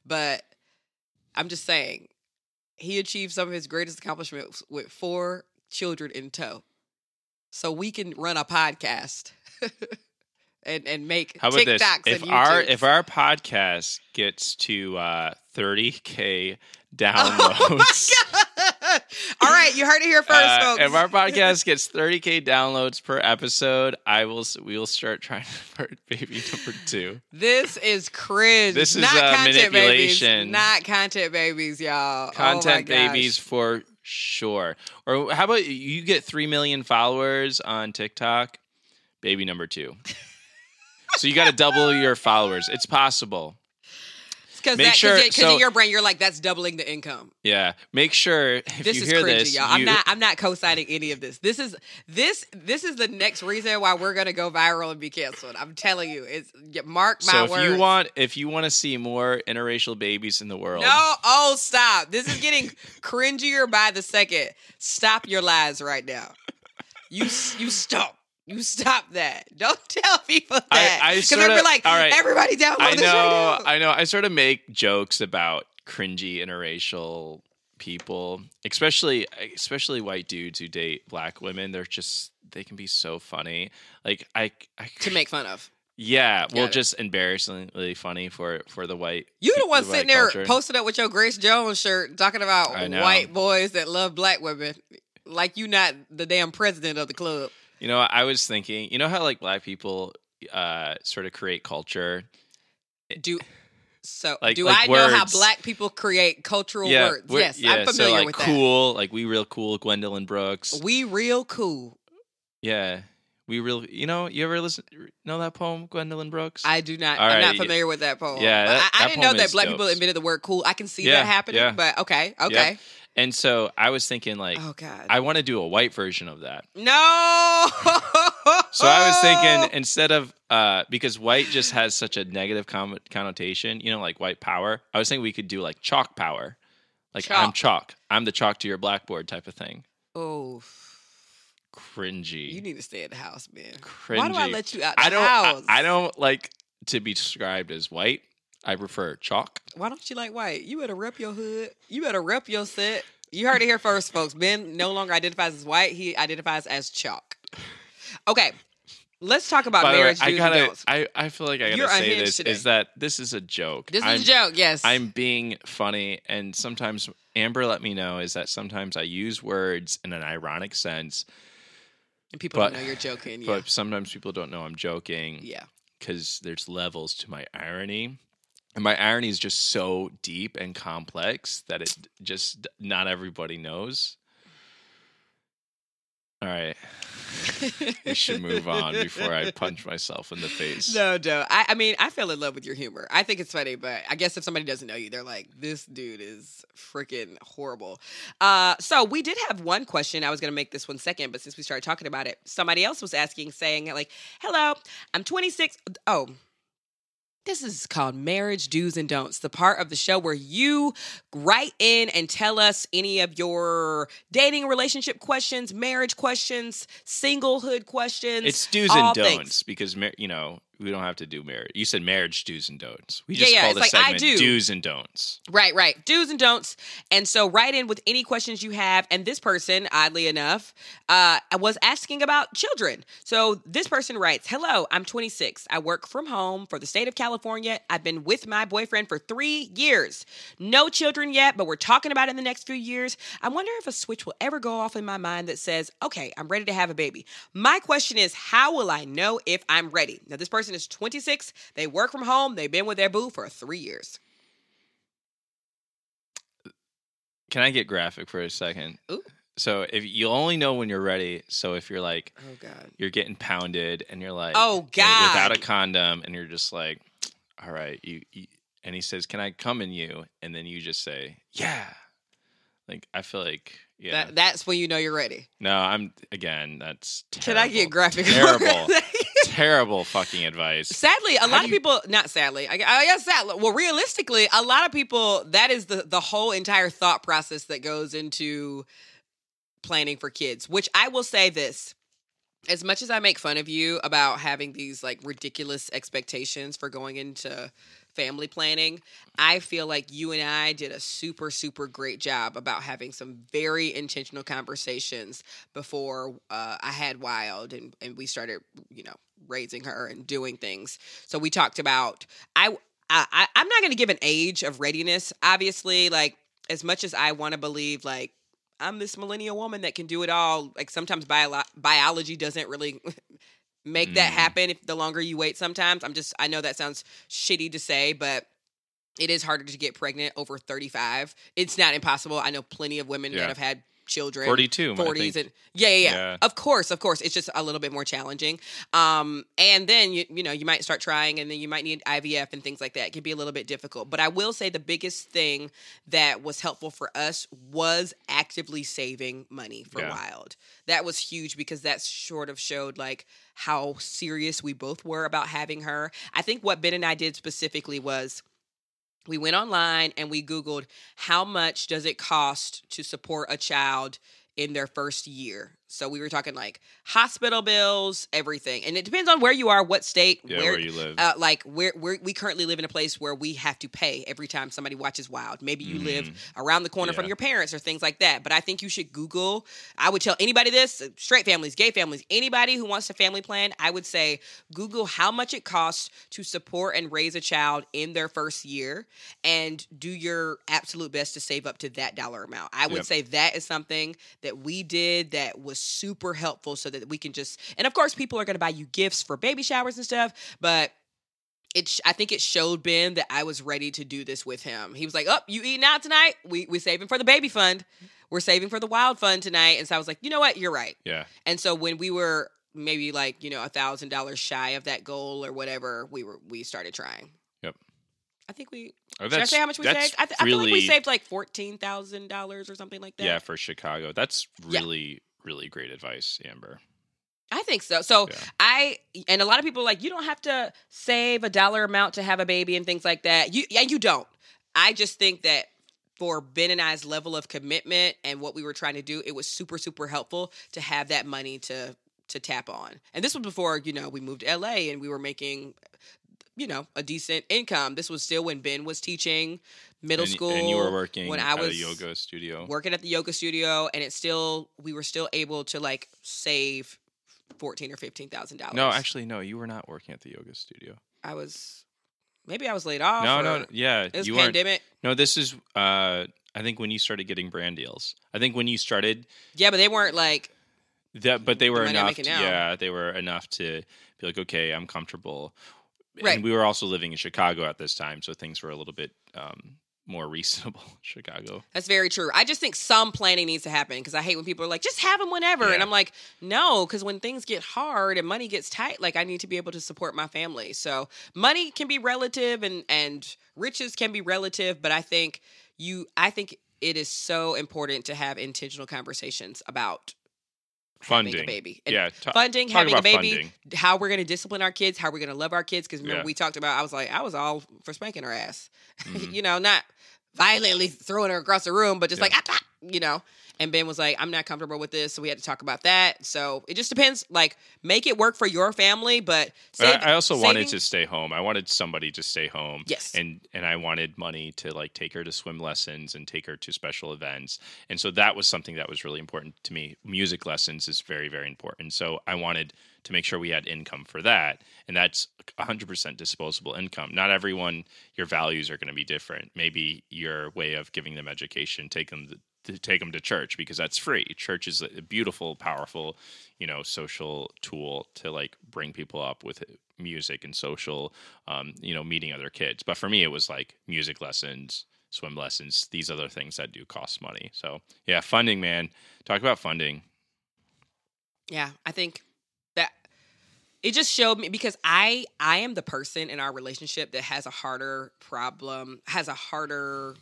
But I'm just saying, he achieved some of his greatest accomplishments with four children in tow. So we can run a podcast and and make How about this? If our if our podcast gets to uh, 30k Oh downloads, All right, you heard it here first, uh, folks. if our podcast gets 30k downloads per episode, I will we will start trying for baby number two. This is cringe. This is, not uh, content manipulation. Babies. Not content babies, y'all. Content oh babies for sure. Or how about you get three million followers on TikTok, baby number two. so you got to double your followers. It's possible. Because Make that, sure- because so- in your brain you're like that's doubling the income. Yeah. Make sure if This you is hear cringy, this, y'all. I'm not. I'm not co-signing any of this. This is this. This is the next reason why we're gonna go viral and be canceled. I'm telling you. It's mark my So if words. you want if you want to see more interracial babies in the world, No, oh stop. This is getting cringier by the second. Stop your lies right now. You you stop. You stop that. Don't tell people that. I Because sorta- like, all right. everybody download I this right know now. I know I sort of make jokes about cringy interracial people, especially especially white dudes who date black women. They're just they can be so funny. Like I, I to make fun of. yeah, well, it. just embarrassingly funny for for the white. You the one white sitting there culture. posted up with your Grace Jones shirt talking about white boys that love black women. Like you not the damn president of the club. You know, I was thinking. You know how like black people uh sort of create culture. Do so Like- do like I know how black people create cultural yeah, words? Yes, yeah, I'm familiar so, like, with cool, like we real cool, Gwendolyn Brooks. that. We real cool. Yeah, we real. You know, you ever listen know that poem, Gwendolyn Brooks? I do not. All I'm right, not familiar with that poem. Yeah, that- I, I that didn't know that black people invented the word cool. I can see Yeah, that happening, yeah. but okay, okay. and so I was thinking, like, Oh God, I want to do a white version of that. no. So I was thinking instead of uh, because white just has such a negative con- connotation, you know, like white power. I was thinking we could do like chalk power, like I'm Chalk. chalk, I'm the chalk to your blackboard type of thing. Oh, cringy. You need to stay at the house, man. cringy. Why do I let you out the I don't. House? I, don't like to be described as white. I prefer chalk. Why don't you like white? You better rep your hood. You better rep your set. You heard it here first, folks. Ben no longer identifies as white. He identifies as chalk. Okay, let's talk about By the way, marriage I gotta. I, I feel like I gotta You're say this today. is that this is a joke. This I'm, is a joke. Yes, I'm being funny, and sometimes Amber let me know is that sometimes I use words in an ironic sense, and people but- don't know you're joking. Yeah, but sometimes people don't know I'm joking. yeah. because there's levels to my irony. And my irony is just so deep and complex that it just not everybody knows. All right. We should move on before I punch myself in the face. No, no. I, I mean, I fell in love with your humor. I think it's funny, but I guess if somebody doesn't know you, they're like, this dude is freaking horrible. Uh, so we did have one question. I was going to make this one second, but since we started talking about it, somebody else was asking, saying, like, hello, I'm 26. Oh, this is called Marriage Do's and Don'ts, the part of the show where you write in and tell us any of your dating relationship questions, marriage questions, singlehood questions. It's do's and things. don'ts because mar- you know we don't have to do marriage. You said marriage do's and don'ts. We just yeah, call it's the like, I segment do. do's and don'ts. Right, right. Do's and don'ts. And so write in with any questions you have. And this person, oddly enough, uh, was asking about children. So this person writes Hello, I'm 26. I work from home for the state of California. I've been with my boyfriend for three years. No children yet, but we're talking about it in the next few years. I wonder if a switch will ever go off in my mind that says, okay, I'm ready to have a baby. My question is, how will I know if I'm ready? Now, this person is 26. They work from home. They've been with their boo for three years. Can I get graphic for a second? Ooh. So if you only know when you're ready. So if you're like Oh, God. you're getting pounded and you're like Oh, God. without a condom and you're just like all right you, you and he says can i come in you and then you just say yeah like i feel like yeah That, that's when you know you're ready. no i'm again that's Can I get graphic? terrible terrible fucking advice sadly, a How lot of you- people, not sadly, I, I guess sadly, well, realistically, a lot of people, that is the, the whole entire thought process that goes into planning for kids, which I will say this. As much as I make fun of you about having these like ridiculous expectations for going into family planning, I feel like you and I did a super, super great job about having some very intentional conversations before uh, I had Wild and, and we started, you know, raising her and doing things. So we talked about I I I'm not going to give an age of readiness. Obviously, like as much as I want to believe, like I'm this millennial woman that can do it all. Like sometimes bio- biology doesn't really make that Mm. happen if the longer you wait sometimes. I'm just I know that sounds shitty to say, but it is harder to get pregnant over 35. It's not impossible. I know plenty of women Yeah. that have had children 42 I 40s think. and yeah, yeah, yeah, Yeah. Of course, of course. It's just a little bit more challenging. Um, and then you you know you might start trying, and then you might need IVF and things like that. It can be a little bit difficult. But I will say the biggest thing that was helpful for us was actively saving money for Yeah. Wild. That was huge because that sort of showed like how serious we both were about having her. I think what Ben and I did specifically was we went online and we googled how much does it cost to support a child in their first year so we were talking like hospital bills everything and it depends on where you are what state yeah where, you live uh, like we're we currently live in a place where we have to pay every time somebody watches Wild. Maybe you live around the corner from Mm-hmm. Your parents or things like that. But I think you should Google. I would tell anybody this: straight families, gay families, anybody who wants a family plan. I would say Google how much it costs to support and raise a child in their first year, and do your absolute best to save up to that dollar amount. I would Yep. say that is something that we did that was super helpful, so that we can just. And of course, people are going to buy you gifts for baby showers and stuff, but it sh- I think it showed Ben that I was ready to do this with him. He was like, "Oh, you eating out tonight? We we saving for the baby fund. We're saving for the wild fund tonight." And so I was like, "You know what? You're right." yeah And so when we were maybe like you know a thousand dollars shy of that goal or whatever, we were we started trying. Yep. I think we. Oh, should I say how much we saved? I, th- I feel like we saved like fourteen thousand dollars or something like that. yeah for chicago that's Yeah. Really great advice amber I think so. So Yeah. I and a lot of people are like you don't have to save a dollar amount to have a baby and things like that. You and you don't. I just think that for Ben and I's level of commitment and what we were trying to do, it was super, super helpful to have that money to to tap on. And this was before, you know, we moved to LA and we were making, you know, a decent income. This was still when Ben was teaching middle and, school. and you were working when I at was a yoga studio. working at the yoga studio, and it still we were still able to like save fourteen or fifteen thousand dollars. No, actually, no. You were not working at the yoga studio. I was maybe I was laid off. no, no, yeah, It was you pandemic. No, this is. uh I think when you started getting brand deals. I think when you started Yeah, but they weren't like that, but they were I'm enough. To, yeah, they were enough to be like, okay, I'm comfortable. Right. And we were also living in Chicago at this time, so things were a little bit um, more reasonable. Chicago. That's very true. I just think some planning needs to happen because I hate when people are like, just have them whenever. And I'm like, no, because when things get hard and money gets tight, like I need to be able to support my family. So money can be relative and, and riches can be relative, but I think you, I think it is so important to have intentional conversations about Funding. having a baby. And yeah. ta- funding, having a baby, funding. how we're going to discipline our kids, how we're going to love our kids. Because remember, Yeah. we talked about, I was like, I was all for spanking her ass. Mhm. you know, not violently throwing her across the room, but just Yeah. like, ah, ah, you know. And Ben was like, I'm not comfortable with this. So we had to talk about that. So it just depends. Like, make it work for your family, but save- I also wanted to stay home. I wanted somebody to stay home. Yes. And and I wanted money to like take her to swim lessons and take her to special events. And so that was something that was really important to me. Music lessons is very very important. So I wanted to make sure we had income for that. And that's 100% disposable income. Not everyone your values are going to be different. Maybe your way of giving them education, take them to, take them to church because that's free. Church is a beautiful, powerful, you know, social tool to like bring people up with music and social, um, you know, meeting other kids. But for me, it was like music lessons, swim lessons, these other things that do cost money. So yeah, funding, man. Talk about funding. Yeah, I think that it just showed me because I I am the person in our relationship that has a harder problem, has a harder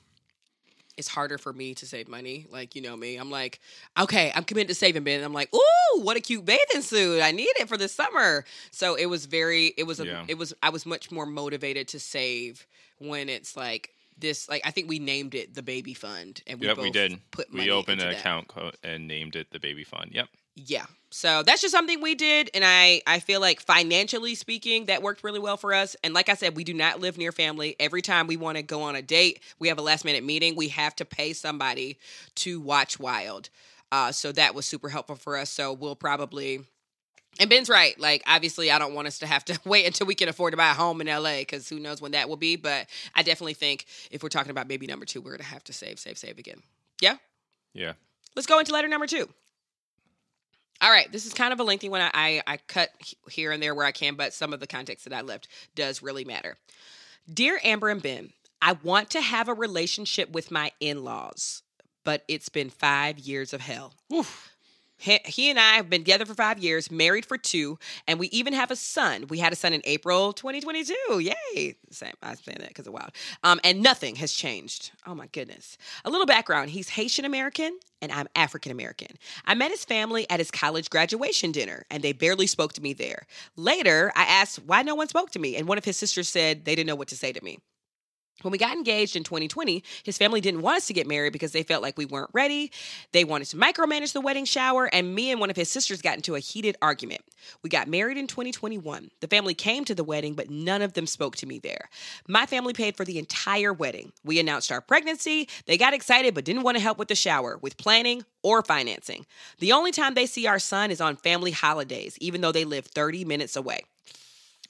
it's harder for me to save money. Like, you know me. I'm like, okay, I'm committed to saving Ben. I'm like, ooh, what a cute bathing suit. I need it for the summer. So it was very it was a Yeah. it was I was much more motivated to save when it's like this like I think we named it the baby fund and we yep, we did. put We opened an that. account co- and named it the Baby Fund. Yep. Yeah. So that's just something we did. And I, I feel like financially speaking, that worked really well for us. And like I said, we do not live near family. Every time we want to go on a date, we have a last minute meeting, we have to pay somebody to watch Wild. Uh, so that was super helpful for us. So we'll probably. And Ben's right. Like, obviously, I don't want us to have to wait until we can afford to buy a home in LA because who knows when that will be. But I definitely think if we're talking about baby number two, we're going to have to save, save, save again. Yeah. Yeah. Let's go into letter number two. All right, this is kind of a lengthy one. I, I, I cut here and there where I can, but some of the context that I left does really matter. Dear Amber and Ben, I want to have a relationship with my in laws, but it's been five years of hell. He, he and I have been together for five years, married for two, and we even have a son. We had a son in April 2022. Yay. Same. I was saying that because of wild. Um, and nothing has changed. Oh my goodness. A little background. He's Haitian American and I'm African American. I met his family at his college graduation dinner and they barely spoke to me there. Later, I asked why no one spoke to me, and one of his sisters said they didn't know what to say to me. When we got engaged in 2020, his family didn't want us to get married because they felt like we weren't ready. They wanted to micromanage the wedding shower, and me and one of his sisters got into a heated argument. We got married in 2021. The family came to the wedding, but none of them spoke to me there. My family paid for the entire wedding. We announced our pregnancy. They got excited, but didn't want to help with the shower, with planning, or financing. The only time they see our son is on family holidays, even though they live 30 minutes away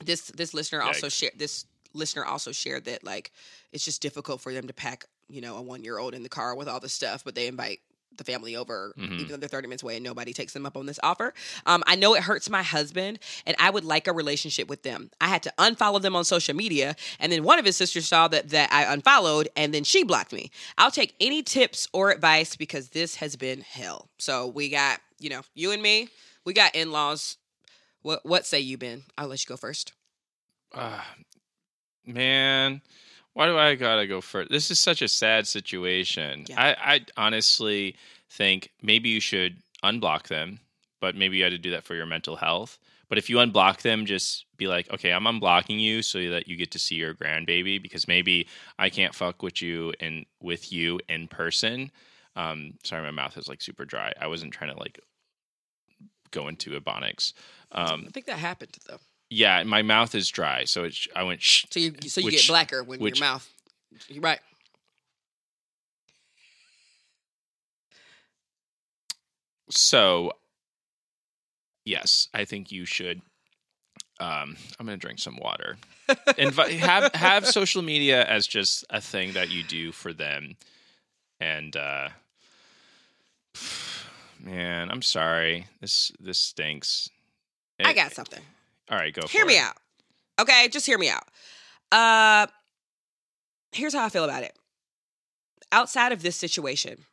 this this listener also Yikes. shared this listener also shared that like it's just difficult for them to pack you know a one year old in the car with all the stuff but they invite the family over Mhm. even though they're 30 minutes away and nobody takes them up on this offer. Um, i know it hurts my husband and i would like a relationship with them. I had to unfollow them on social media and then one of his sisters saw that that i unfollowed and then she blocked me. I'll take any tips or advice because this has been hell. So we got you know you and me we got in-laws. What what say you ben? I'll let you go first. Ah, man, why do I gotta go first? This is such a sad situation. Yeah. I, I honestly think maybe you should unblock them, but maybe you had to do that for your mental health. But if you unblock them, just be like, okay, I'm unblocking you so that you get to see your grandbaby because maybe I can't fuck with you and with you in person. Um, sorry, my mouth is like super dry. I wasn't trying to like go into ebonics. Um, I think that happened though. Yeah, my mouth is dry, so it sh- I went shh. So you so you Which- get blacker when which- your mouth. You're right. So, yes, I think you should. Um, I'm gonna drink some water. Invi- have have social media as just a thing that you do for them, and uh, man, I'm sorry. This this stinks. I got something. All right, go. Hear me it. out. Okay, just hear me out. Uh here's how I feel about it. Outside of this situation,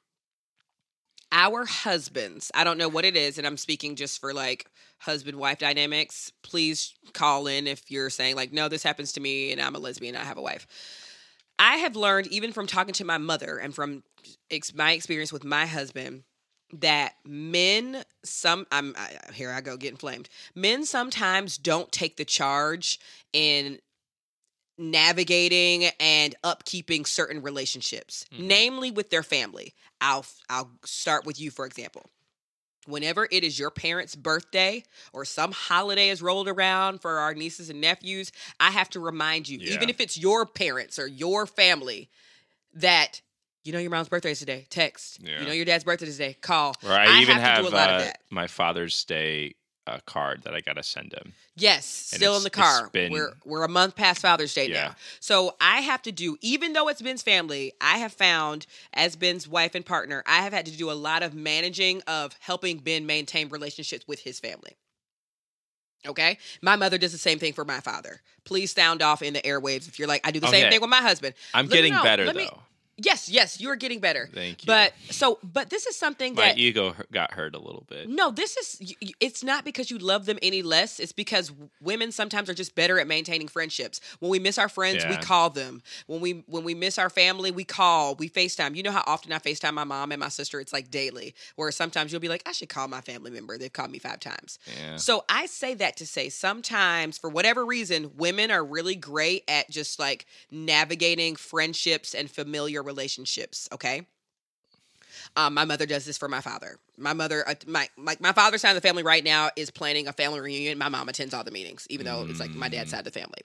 our husbands, I don't know what it is, and I'm speaking just for like husband wife dynamics. Please call in if you're saying, like, no, this happens to me and I'm a lesbian, I have a wife. I have learned, even from talking to my mother and from ex- my experience with my husband, that men, some, I'm I, here I go getting flamed. Men sometimes don't take the charge in navigating and upkeeping certain relationships, Mhm. namely with their family. I'll I'll start with you for example. Whenever it is your parents' birthday or some holiday is rolled around for our nieces and nephews, I have to remind you, even if it's your parents or your family, that you know your mom's birthday is today. Text. Yeah. You know your dad's birthday is today. Call. Or I, even have, have, a lot uh, my Father's Day uh, card that I gotta send him. Yes, And still in the car. been- we're we're a month past Father's Day Yeah. now. So I have to do even though it's Ben's family, I have found as Ben's wife and partner, I have had to do a lot of managing of helping Ben maintain relationships with his family. Okay? My mother does the same thing for my father. Please sound off in the airwaves if you're like I do the same thing with my husband. I'm Let getting better Let though. me- Yes, yes, you're getting better. Thank you. But so but this is something my that ego got hurt a little bit. no, this is it's not because you love them any less. It's because women sometimes are just better at maintaining friendships. When we miss our friends, we call them. When we when we miss our family, we call, we FaceTime. You know how often I FaceTime my mom and my sister? It's like daily. Where sometimes you'll be like, I should call my family member. They've called me five times. Yeah. So I say that to say sometimes, for whatever reason, women are really great at just like navigating friendships and familiar relationships. Okay. Um, my mother does this for my father. My mother, uh, my like my father's side of the family right now is planning a family reunion. My mom attends all the meetings, even though it's like my dad's side of the family.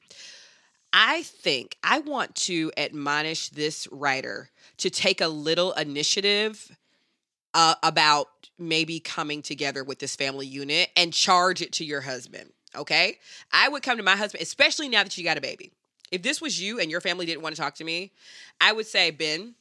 I think I want to admonish this writer to take a little initiative uh, about maybe coming together with this family unit and charge it to your husband. Okay. I would come to my husband, especially now that you got a baby. If this was you and your family didn't want to talk to me, I would say, Ben,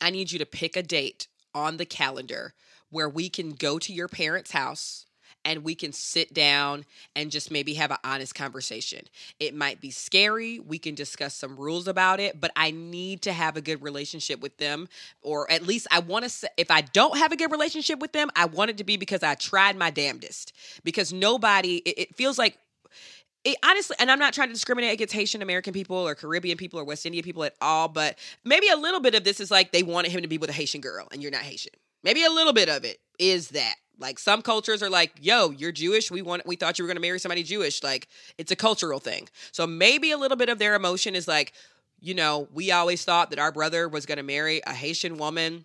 I need you to pick a date on the calendar where we can go to your parents' house and we can sit down and just maybe have an honest conversation. It might be scary. We can discuss some rules about it, but I need to have a good relationship with them. Or at least I want to say, if I don't have a good relationship with them, I want it to be because I tried my damnedest. Because nobody, it, it feels like it, honestly, and I'm not trying to discriminate against Haitian American people or Caribbean people or West Indian people at all, but maybe a little bit of this is like they wanted him to be with a Haitian girl and you're not Haitian. Maybe a little bit of it is that. Like some cultures are like, "Yo, you're Jewish. We want we thought you were going to marry somebody Jewish." Like it's a cultural thing. So maybe a little bit of their emotion is like, you know, we always thought that our brother was going to marry a Haitian woman.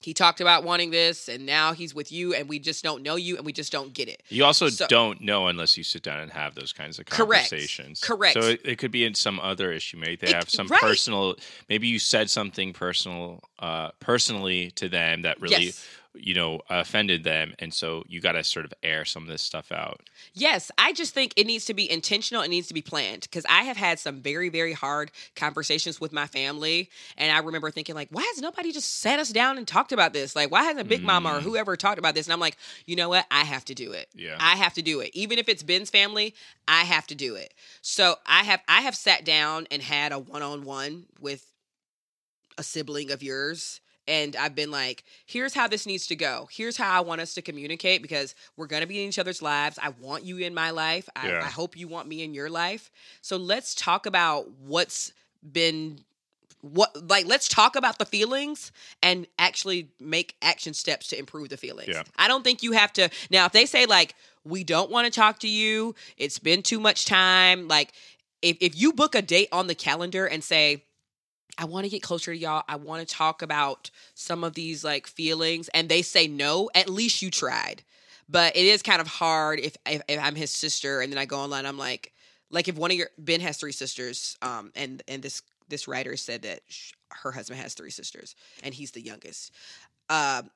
He talked about wanting this and now he's with you and we just don't know you and we just don't get it. You also So- don't know unless you sit down and have those kinds of Correct. conversations. Correct. So it, it could be in some other issue. Maybe they It- have some right. personal. Maybe you said something personal, uh, personally to them that really, Yes. You know, offended them, and so you got to sort of air some of this stuff out. Yes, I just think it needs to be intentional. It needs to be planned because I have had some very, very hard conversations with my family. And I remember thinking, like, why has nobody just sat us down and talked about this? Like, why hasn't Big Mama or mm. whoever talked about this? And I'm like, you know what? I have to do it. Yeah. I have to do it. Even if it's Ben's family, I have to do it. So I have I have sat down and had a one on one with a sibling of yours and I've been like, here's how this needs to go. Here's how I want us to communicate because we're going to be in each other's lives. I want you in my life. I, Yeah. I hope you want me in your life. So let's talk about what's been what like let's talk about the feelings and actually make action steps to improve the feelings. Yeah. I don't think you have to now if they say like we don't want to talk to you, it's been too much time, like if if you book a date on the calendar and say I want to get closer to y'all. I want to talk about some of these like feelings and they say no, at least you tried. But it is kind of hard if if, if I'm his sister and then I go online I'm like like if one of your Ben has three sisters um and and this this writer said that sh- her husband has three sisters and he's the youngest. Um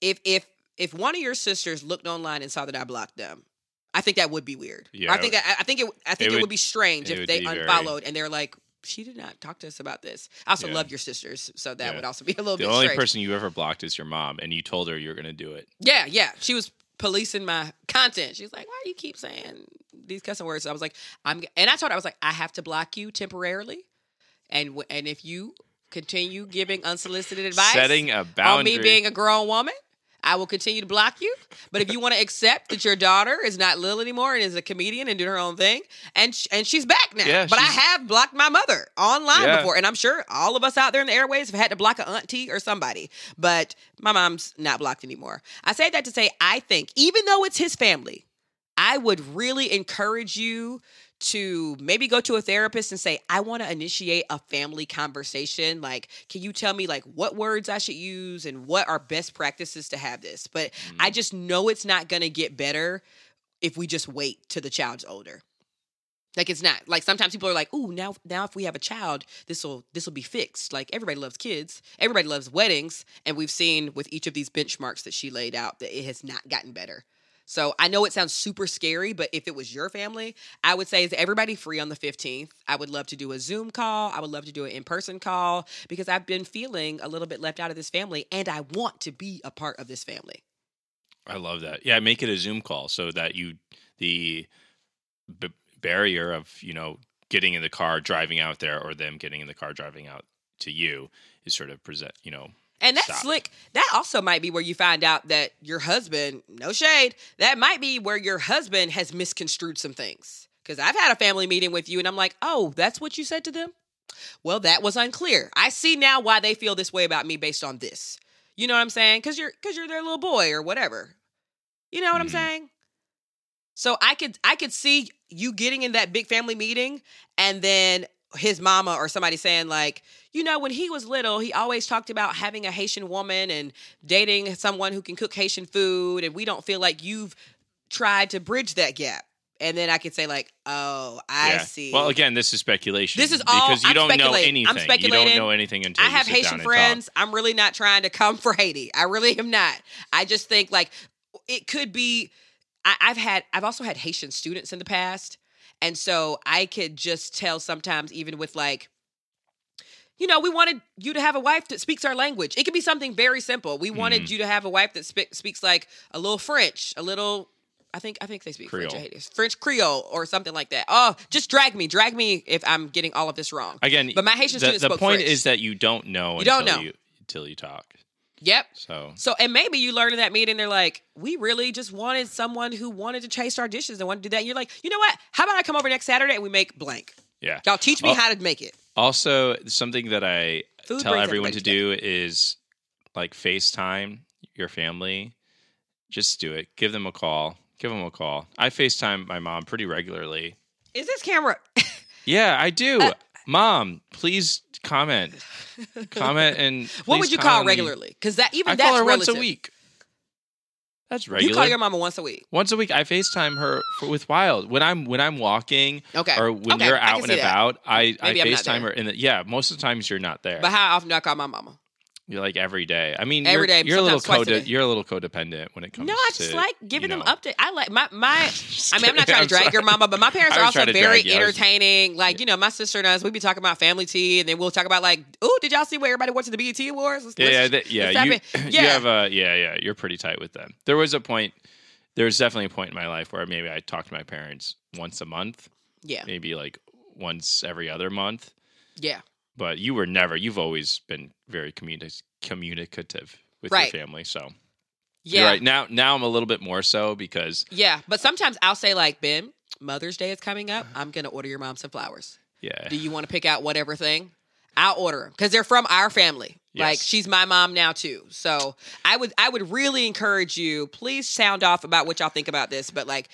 if if if one of your sisters looked online and saw that I blocked them, I think that would be weird. Yeah, I think that I think it I think it, would, would- be strange if they be very- unfollowed and they're like, she did not talk to us about this. I also Yeah. love your sisters, so that Yeah. would also be a little The bit The only strange. person you ever blocked is your mom, and you told her you're going to do it. Yeah, yeah. She was policing my content. She's like, "Why do you keep saying these cussing words?" I was like, "I'm," and I told her I was like, "I have to block you temporarily, and w- and if you continue giving unsolicited advice, Setting a boundary on me being a grown woman." I will continue to block you, but if you want to accept that your daughter is not Lil anymore and is a comedian and doing her own thing, and sh- and she's back now, Yeah, but I have blocked my mother online Yeah. before, and I'm sure all of us out there in the airways have had to block an auntie or somebody, but my mom's not blocked anymore. I say that to say I think even though it's his family, I would really encourage you to maybe go to a therapist and say, I want to initiate a family conversation. Like, can you tell me like what words I should use and what are best practices to have this? But I mm. just know it's not going to get better if we just wait till the child's older. Like it's not like sometimes people are like, "Ooh, now now if we have a child, this will this will be fixed." Like everybody loves kids, everybody loves weddings, and we've seen with each of these benchmarks that she laid out that it has not gotten better. So I know it sounds super scary, but if it was your family, I would say is everybody free on the 15th. I would love to do a Zoom call. I would love to do an in-person call because I've been feeling a little bit left out of this family and I want to be a part of this family. I love that. Yeah, make it a Zoom call so that you the b- barrier of you know getting in the car, driving out there, or them getting in the car, driving out to you is sort of present. You know, And that's Stop. slick. That also might be where you find out that your husband, no shade, that might be where your husband has misconstrued some things. Because I've had a family meeting with you and I'm like, oh, that's what you said to them? Well, that was unclear. I see now why they feel this way about me based on this. You know what I'm saying? Because you're because you're their little boy or whatever. You know what I'm Mhm. saying? So I could I could see you getting in that big family meeting and then his mama or somebody saying like, you know, when he was little, he always talked about having a Haitian woman and dating someone who can cook Haitian food and we don't feel like you've tried to bridge that gap. And then I could say like, oh, I yeah. see. Well, again, this is speculation. This is all- because you I'm don't know anything. I'm speculating. You don't know anything until I have Haitian friends. I'm really not trying to come for Haiti. I really am not. I just think like it could be. I, I've had. I've also had Haitian students in the past, and so I could just tell sometimes, even with like. You know, we wanted you to have a wife that speaks our language. It could be something very simple. We wanted Mhm. you to have a wife that spe- speaks like a little French, a little. I think I think they speak French. Creole. Haiti. French Creole or something like that. Oh, just drag me, drag me if I'm getting all of this wrong. Again, But my Haitian the, students the point French. is that you don't know You don't know. you until you talk. Yep. So So, and maybe you learn in that meeting, they're like, we really just wanted someone who wanted to chase our dishes and wanted to do that. And you're like, you know what? How about I come over next Saturday and we make blank? yeah. Y'all teach me how to make it. Also, something that I Food tell everyone to everybody do is like FaceTime your family. Just do it. Give them a call. Give them a call. I FaceTime my mom pretty regularly. Is this camera? Yeah, I do. Uh, mom, please comment. Comment and what would you call regularly? Because that even that's regular. I that's call her relative. once a week. That's You call your mama once a week. once a week, I FaceTime her for, with Wild when I'm when I'm walking Okay. or when Okay, you're out and see that. about. I I Maybe not FaceTime her, and yeah, most of the times you're not there. But how often do I call my mama? You're like every day. I mean, Every you're, day, You're a little a code. You're a little codependent when it comes. To no, I to, just like giving you them know. update. I like my my. I mean, I'm not trying to drag your mama, but my parents are also very. I was- entertaining. Like, you know, my sister and us, we be talking about family tea, and then we'll talk about like, oh, did y'all see where everybody went to the BET Awards? Let's- Yeah, yeah, let's- yeah. You, in. you have a yeah, yeah. You're pretty tight with them. There was a point. There was definitely a point in my life where maybe I talked to my parents once a month, yeah, maybe like once every other month. yeah. But you were never. You've always been very communi- communicative with Right. your family. So Yeah. you're right now. Now I'm a little bit more so because Yeah. But sometimes I'll say, like, Ben, Mother's Day is coming up. I'm going to order your mom some flowers. yeah, Do you want to pick out whatever thing? I'll order them because they're from our family. Like she's my mom now too. So I would I would really encourage you. Please sound off about what y'all think about this. But like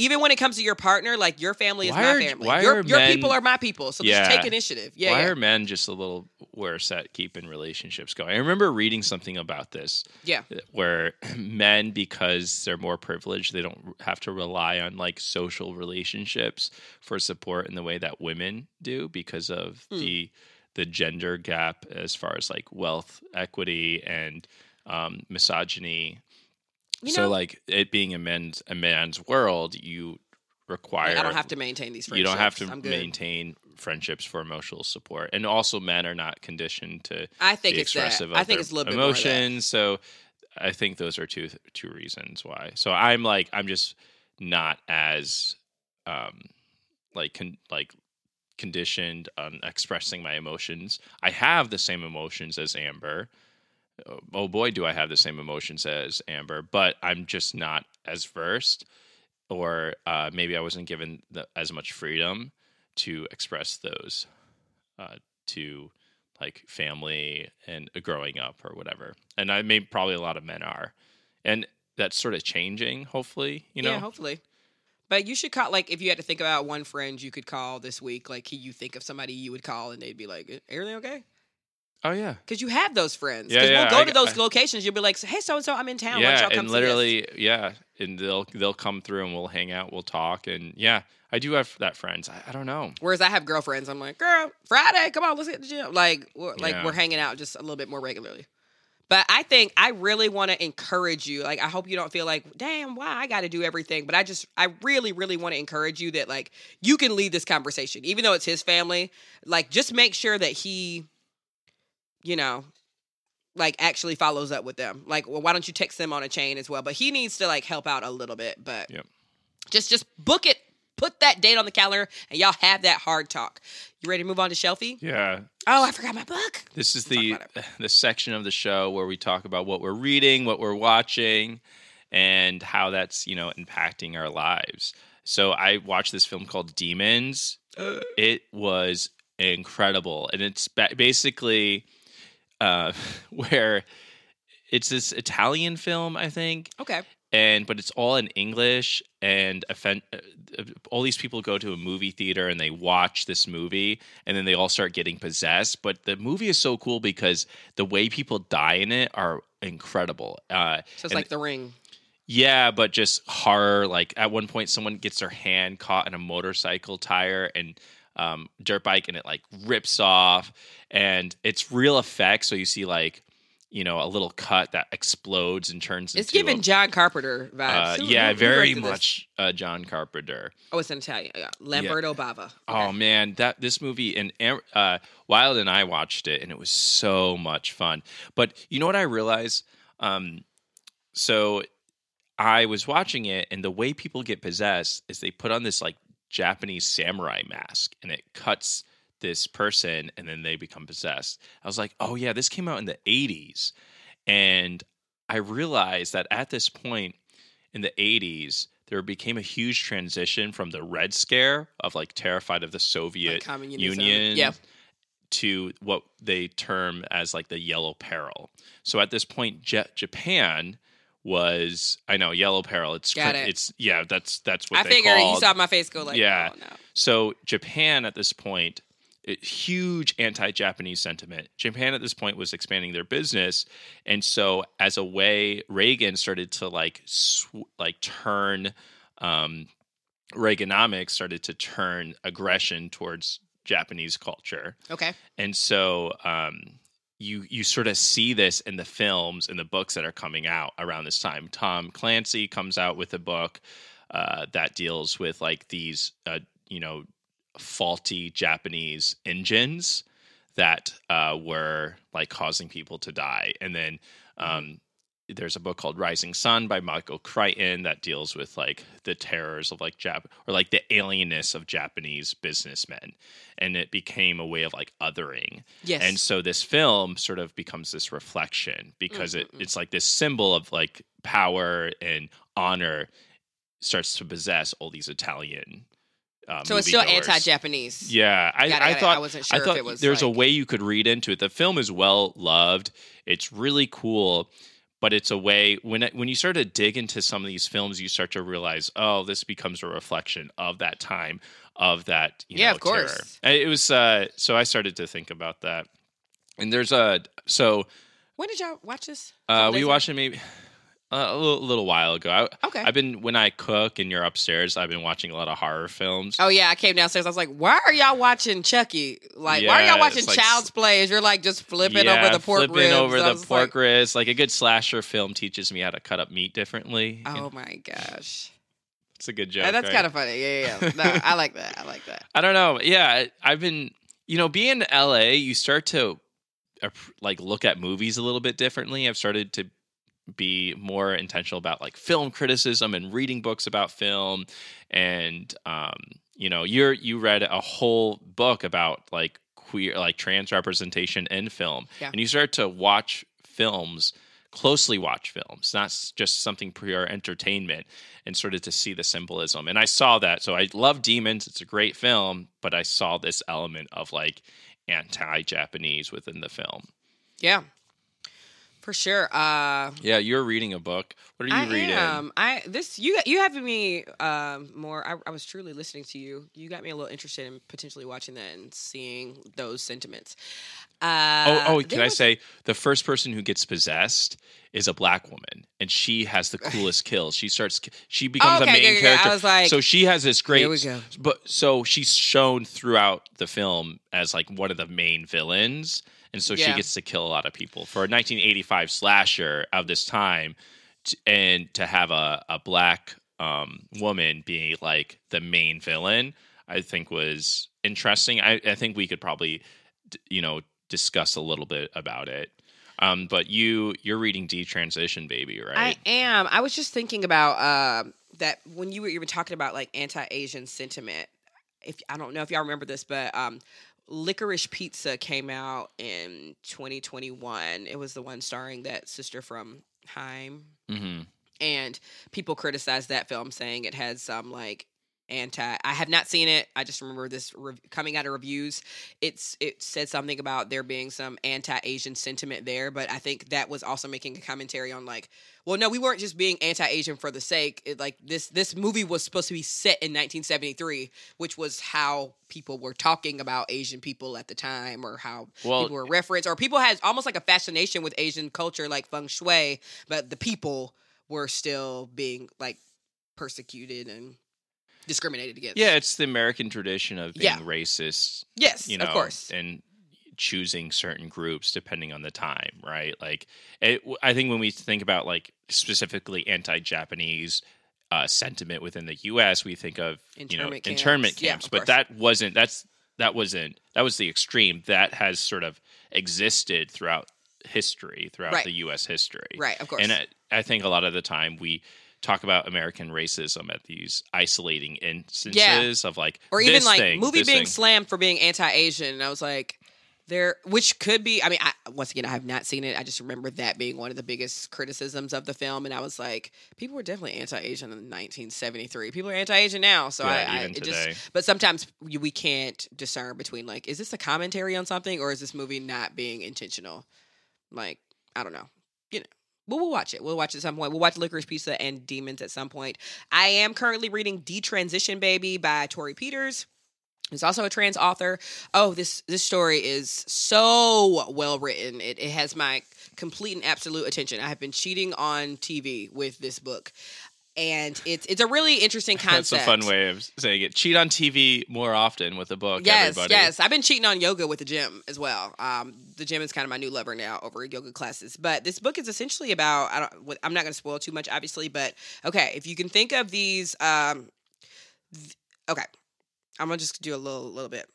even when it comes to your partner, like your family is Why my are- family. your your men- people are my people. So Yeah. just take initiative. Yeah. Why yeah. are men just a little worse at keeping relationships going? I remember reading something about this. Yeah. Where men, because they're more privileged, they don't have to rely on like social relationships for support in the way that women do because of Hmm. the the gender gap as far as like wealth equity and um, misogyny. You so know- like it being a man's a man's world, you require I don't have to maintain these friendships. you don't have to maintain friendships for emotional support and also men are not conditioned to I think it's that. I think it's a little bit more that. emotions so i think those are two two reasons why so i'm like i'm just not as um like con- like conditioned on expressing my emotions i have the same emotions as amber oh oh boy do i have the same emotions as amber but i'm just not as versed or uh, maybe I wasn't given the, as much freedom to express those uh, to like family and growing up or whatever. And I may probably a lot of men are, and that's sort of changing. Hopefully, you know. yeah, hopefully. But you should call like if you had to think about one friend you could call this week. Like, can you think of somebody you would call and they'd be like, "Everything okay?" Oh yeah, Because you have those friends. Because yeah, we'll go I- to those I- locations. You'll be like, "Hey, so and so, I'm in town. Why don't yeah, y'all come and see us?" literally, yeah, and they'll they'll come through and we'll hang out, we'll talk, and yeah, I do have that friends. I, I don't know. Whereas I have girlfriends, I'm like, girl, Friday, come on, let's get to the gym. Like, we're, like Yeah. we're hanging out just a little bit more regularly. But I think I really want to encourage you. Like, I hope you don't feel like, damn, why I got to do everything. But I just, I really, really want to encourage you that like you can lead this conversation, even though it's his family. Like, just make sure that he, you know, like actually follows up with them. Like, well, why don't you text them on a chain as well? But he needs to like help out a little bit. But Yep. just, just book it. Put that date on the calendar, and y'all have that hard talk. You ready to move on to Shelfie? Yeah, Oh, I forgot my book. This is the the section of the show where we talk about what we're reading, what we're watching, and how that's you know impacting our lives. So I watched this film called Demons. it was incredible, and it's ba- basically uh, where it's this Italian film, I think, Okay. and but it's all in English and offend, uh, all these people go to a movie theater and they watch this movie and then they all start getting possessed but the movie is so cool because the way people die in it are incredible uh So it's and- like The Ring. yeah but just horror like at one point someone gets their hand caught in a motorcycle tire and um dirt bike and it like rips off and it's real effects so you see like you know a little cut that explodes and turns It's into a- giving John Carpenter uh, vibes. Who- yeah, very much uh, John Carpenter. Oh, it's in Italian. Yeah. Lamberto Bava. Oh man, that this movie and uh, Wild and I watched it, and it was so much fun. But you know what I realized? Um, so I was watching it, and the way people get possessed is they put on this like Japanese samurai mask, and it cuts this person, and then they become possessed. I was like, oh yeah, this came out in the '80s, and I realized that at this point in the 80s, there became a huge transition from the Red Scare of like terrified of the Soviet communism. Union Yeah. to what they term as like the Yellow Peril. So at this point, J- Japan was I know Yellow Peril. It's Got it. it's yeah that's that's what I they figure you saw my face go like, Yeah. oh, no. So Japan at this point, it, huge anti-Japanese sentiment. Japan at this point was expanding their business, and so as a way, Reagan started to like sw- like turn. Um, Reaganomics started to turn aggression towards Japanese culture, Okay. and so um, you you sort of see this in the films and the books that are coming out around this time. Tom Clancy comes out with a book uh, that deals with like these uh, you know faulty Japanese engines that uh, were like causing people to die, and then. Um, there's a book called Rising Sun by Michael Crichton that deals with like the terrors of like Jap or like the alienness of Japanese businessmen, and it became a way of like othering. Yes. And so this film sort of becomes this reflection because it, it's like this symbol of like power and honor starts to possess all these Italian uh, So it's still anti-Japanese. Yeah, I, Got it, I got it. thought I wasn't sure if thought it was, there's a way you could read into it. The film is well loved. It's really cool, but it's a way when it, when you start to dig into some of these films, you start to realize, oh, this becomes a reflection of that time, of that you Yeah, know, of course. terror. It was uh, so I started to think about that. And there's a so When did y'all watch this? uh, we watched it maybe uh, a little, little while ago. I, Okay. I've been when I cook and you're upstairs. I've been watching a lot of horror films. Oh yeah, I came downstairs. I was like, "Why are y'all watching Chucky? Like, why are y'all watching like Child's Play? As you're like just flipping Yeah, over the pork flipping ribs. over the pork like, ribs. Like a good slasher film teaches me how to cut up meat differently. Oh my gosh, It's a good joke. That's right? kind of funny. Yeah, yeah. yeah. No, I like that. I like that. I don't know. Yeah, I've been. You know, being in LA, you start to uh, like look at movies a little bit differently. I've started to be more intentional about like film criticism and reading books about film. And um you know you're you read a whole book about like queer like trans representation in film. Yeah. and you start to watch films closely watch films not just something pure entertainment and started to see the symbolism. And i saw that. So i love demons. It's a great film but i saw this element of like anti-japanese within the film. Yeah, for sure. Uh, yeah you're reading a book what are you I reading am. I this you you having me um, more. I, I was truly listening to you. You got me a little interested in potentially watching that and seeing those sentiments. Uh, Oh, oh! Can I was- say the first person who gets possessed is a black woman, and she has the coolest kills. She starts, she becomes Okay, a main good. I character. was like, so she has this great. here we go. But so she's shown throughout the film as like one of the main villains, and so she gets to kill a lot of people for a 1985 slasher of this time, t- and to have a a black um, woman be like the main villain, I think was interesting. I, I think we could probably, d- you know, discuss a little bit about it. Um, but you you're reading Detransition Baby, right? I am. I was just thinking about uh, that when you were even talking about like anti-Asian sentiment. If I don't know if y'all remember this, but um, Licorice Pizza came out in 2021. It was the one starring that sister from Haim, hmm and people criticized that film, saying it had some like anti. I have not seen it. I just remember this rev- coming out of reviews. It's it said something about there being some anti-Asian sentiment there, but I think that was also making a commentary on like, well, no, we weren't just being anti-Asian for the sake. It, like this this movie was supposed to be set in 1973, which was how people were talking about Asian people at the time, or how Well- people were referenced, or people had almost like a fascination with Asian culture, like feng shui, but the people were still being like persecuted and discriminated against. Yeah, it's the American tradition of being Yeah. racist, Yes, you know, of course. and choosing certain groups depending on the time, right? Like, it, I think when we think about like specifically anti-Japanese uh, sentiment within the U.S., we think of you know Internment camps. internment camps, of but course. that wasn't that's that wasn't that was the extreme that has sort of existed throughout history, throughout Right. the U.S. history, Right, of course. And I, I think a lot of the time we talk about American racism at these isolating instances of like or even like thing, movie being thing. slammed for being anti-Asian, and I was like, there, which could be. I mean, I, once again, I have not seen it. I just remember that being one of the biggest criticisms of the film, and I was like, people were definitely anti-Asian in 1973. People are anti-Asian now, so Yeah, I, I it today. just. But sometimes we can't discern between like, is this a commentary on something, or is this movie not being intentional? Like, I don't know. You know. We'll watch it. We'll watch it at some point. We'll watch Licorice Pizza and Demons at some point. I am currently reading Detransition Baby by Torrey Peters. Who's also a trans author. Oh, this this story is so well written. It, it has my complete and absolute attention. I have been cheating on TV with this book, and it's it's a really interesting concept. That's a fun way of saying it. Cheat on TV more often with a book. Yes, everybody. yes. I've been cheating on yoga with the gym as well. Um, the gym is kind of my new lover now over yoga classes. But this book is essentially about. I don't. I'm not going to spoil too much, obviously. But okay, if you can think of these. Um, th- okay, I'm gonna just do a little little bit.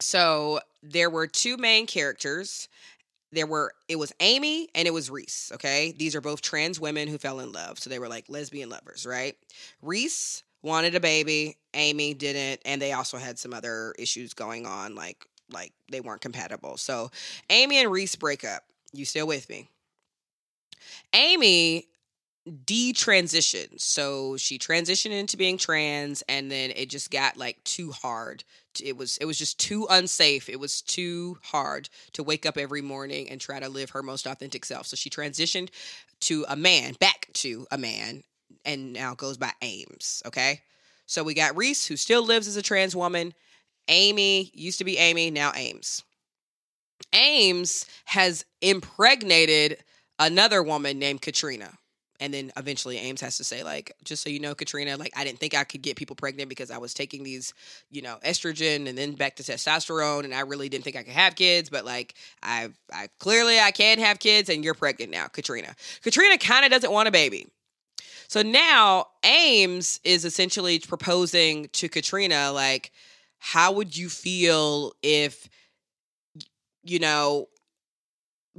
So there were two main characters. There were it was Amy and it was Reese. Okay, these are both trans women who fell in love. So they were like lesbian lovers, right? Reese wanted a baby. Amy didn't, and they also had some other issues going on, like like they weren't compatible. So Amy and Reese break up. You still with me? Amy detransitioned. So she transitioned into being trans, and then it just got like too hard. It was it was just too unsafe. It was too hard to wake up every morning and try to live her most authentic self. So she transitioned to a man, back to a man, and now goes by Ames. Okay, so we got Reese, who still lives as a trans woman. Amy used to be Amy, now Ames. Ames has impregnated another woman named Katrina. And then eventually Ames has to say, like, just so you know, Katrina, like, I didn't think I could get people pregnant because I was taking these, you know, estrogen and then back to testosterone, and I really didn't think I could have kids. But like, I, I clearly I can have kids, and you're pregnant now, Katrina. Katrina kind of doesn't want a baby. So now Ames is essentially proposing to Katrina, like, how would you feel if, you know,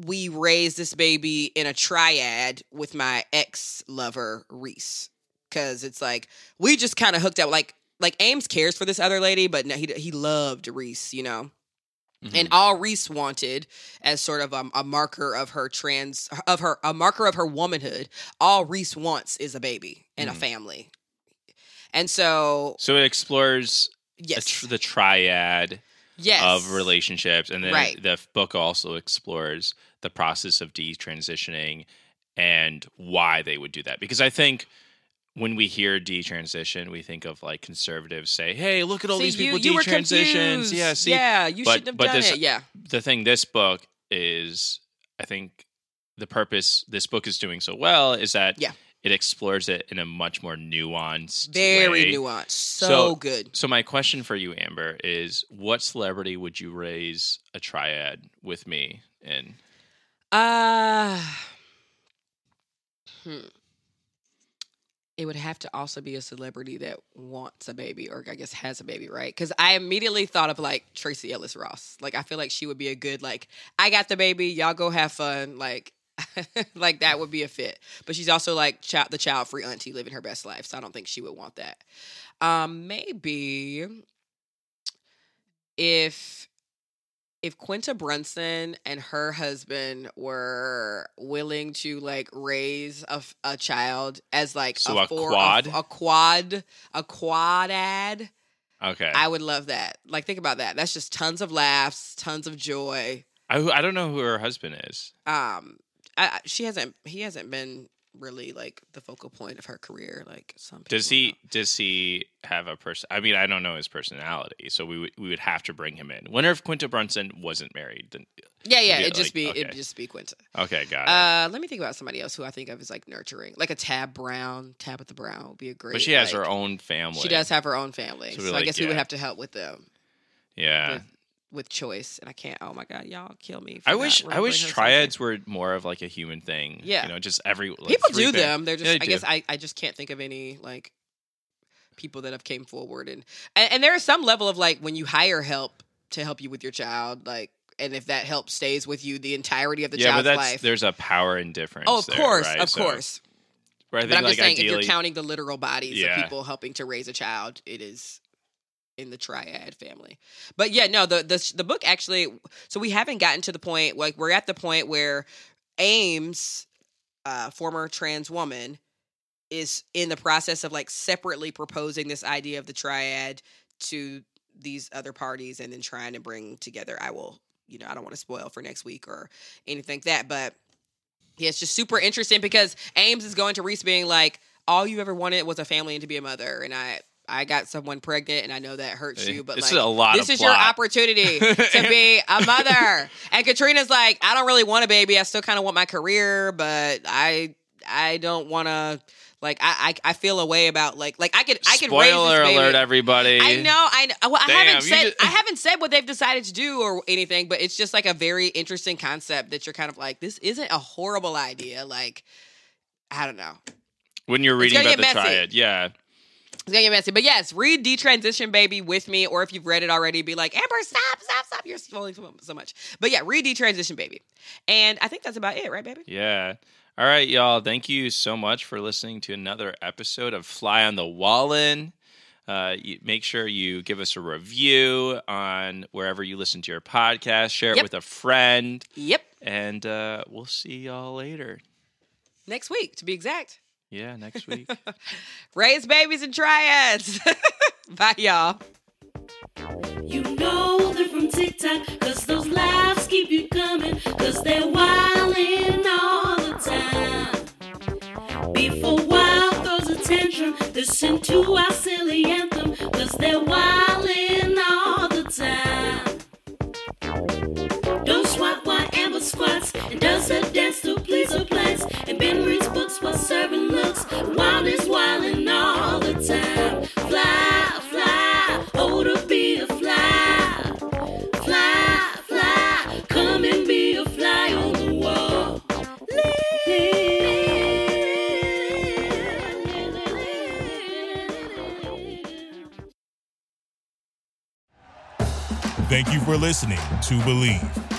we raised this baby in a triad with my ex lover Reese? Because it's like we just kind of hooked up. Like, like Ames cares for this other lady, but no, he he loved Reese, you know. And all Reese wanted, as sort of a, a marker of her trans, of her a marker of her womanhood, all Reese wants is a baby and a Mhm. family. And so, So it explores yes, the triad yes, of relationships, and then Right. the book also explores the process of detransitioning and why they would do that. Because I think when we hear detransition, we think of like conservatives say, "Hey, look at all See, these you- people you were detransitions." Yeah, see, yeah, you but- shouldn't have but done this- it. Yeah, the thing this book is i think the purpose this book is doing so well is that Yeah. it explores it in a much more nuanced very way. nuanced, so, So- good. so my question for you amber is what celebrity would you raise a triad with me in Uh hmm. It would have to also be a celebrity that wants a baby or I guess has a baby, right? Because I immediately thought of like Tracee Ellis Ross. Like I feel like she would be a good like I got the baby, y'all go have fun. Like like that would be a fit. But she's also like child, the child free auntie living her best life, so I don't think she would want that. Um, maybe if if Quinta Brunson and her husband were willing to like raise a, a child as like So a, a four- quad? a, quad, a quad ad, okay I would love that. Like, think about that. That's just tons of laughs, tons of joy. I, I don't know who her husband is Um, I- she hasn't, he hasn't been really like the focal point of her career. Like some does he does he have a person i mean i don't know his personality so we would we would have to bring him in wonder if quinta brunson wasn't married then Yeah, yeah. It'd just be, okay. it'd just be Quinta. okay got it Uh, let me think about somebody else who I think of as like nurturing, like a Tab Brown. Tabitha Brown would be a great. but she has like- her own family She does have her own family, So so, we're I like, guess we would have to help with them yeah with, with choice. And I can't. Oh my god, y'all kill me. I wish I wish triads were more of like a human thing. Yeah. you know, just every like. People do pa- them. They're just. Yeah, I they guess. I, I just can't think of any like people that have came forward and, and and there is some level of like when you hire help to help you with your child, like and if that help stays with you the entirety of the yeah, but child's life. there's a power in oh, difference. Oh, of there, course, right? of So- course. I But think I'm like just saying, if you're counting the literal bodies Yeah. of people helping to raise a child, it is in the triad family. But yeah, no, the the the book actually. So we haven't gotten to the point like we're at the point where Ames, uh, former trans woman, is in the process of like separately proposing this idea of the triad to these other parties, and then trying to bring together. I will, you know, I don't want to spoil for next week or anything like that, but yeah, it's just super interesting because Ames is going to Reese being like, all you ever wanted was a family and to be a mother, and I. I got someone pregnant, and I know that hurts you, but This like, is a lot this of is your opportunity to be a mother. and Katrina's like, I don't really want a baby. I still kind of want my career, but I, I don't want to. Like, I, I, I feel a way about like, like I could, I could raise Spoiler this baby. alert, everybody! I know, I know. Well, I Damn, haven't said just- I haven't said what they've decided to do or anything, but it's just like a very interesting concept that you're kind of like, this isn't a horrible idea. Like, I don't know. when you're reading about the messy. triad, yeah, It's gonna get messy. But yes, read Detransition Baby with me, or if you've read it already, be like, Amber, stop, stop, stop. You're spoiling so much. But yeah, read Detransition Baby. And I think that's about it, right, baby? yeah. All right, y'all. Thank you so much for listening to another episode of Fly on the Wallin. Uh, you, make sure you give us a review on wherever you listen to your podcast. Share it with a friend, Yep. and uh, we'll see y'all later. Next week, to be exact. Yeah, next week. Raise babies and triads. Bye, y'all. You know they're from TikTok, cause those laughs keep you coming, cause they're wildin' all the time. Before Wild throws a tantrum, listen to our silly anthem, cause they're wildin' all the time. Don't swat while Amber squats and does her dance to please her looks. Wild is all the time. Fly, fly, oh to be a fly. Fly, fly, come and be a fly on the wall. Thank you for listening to Bleav.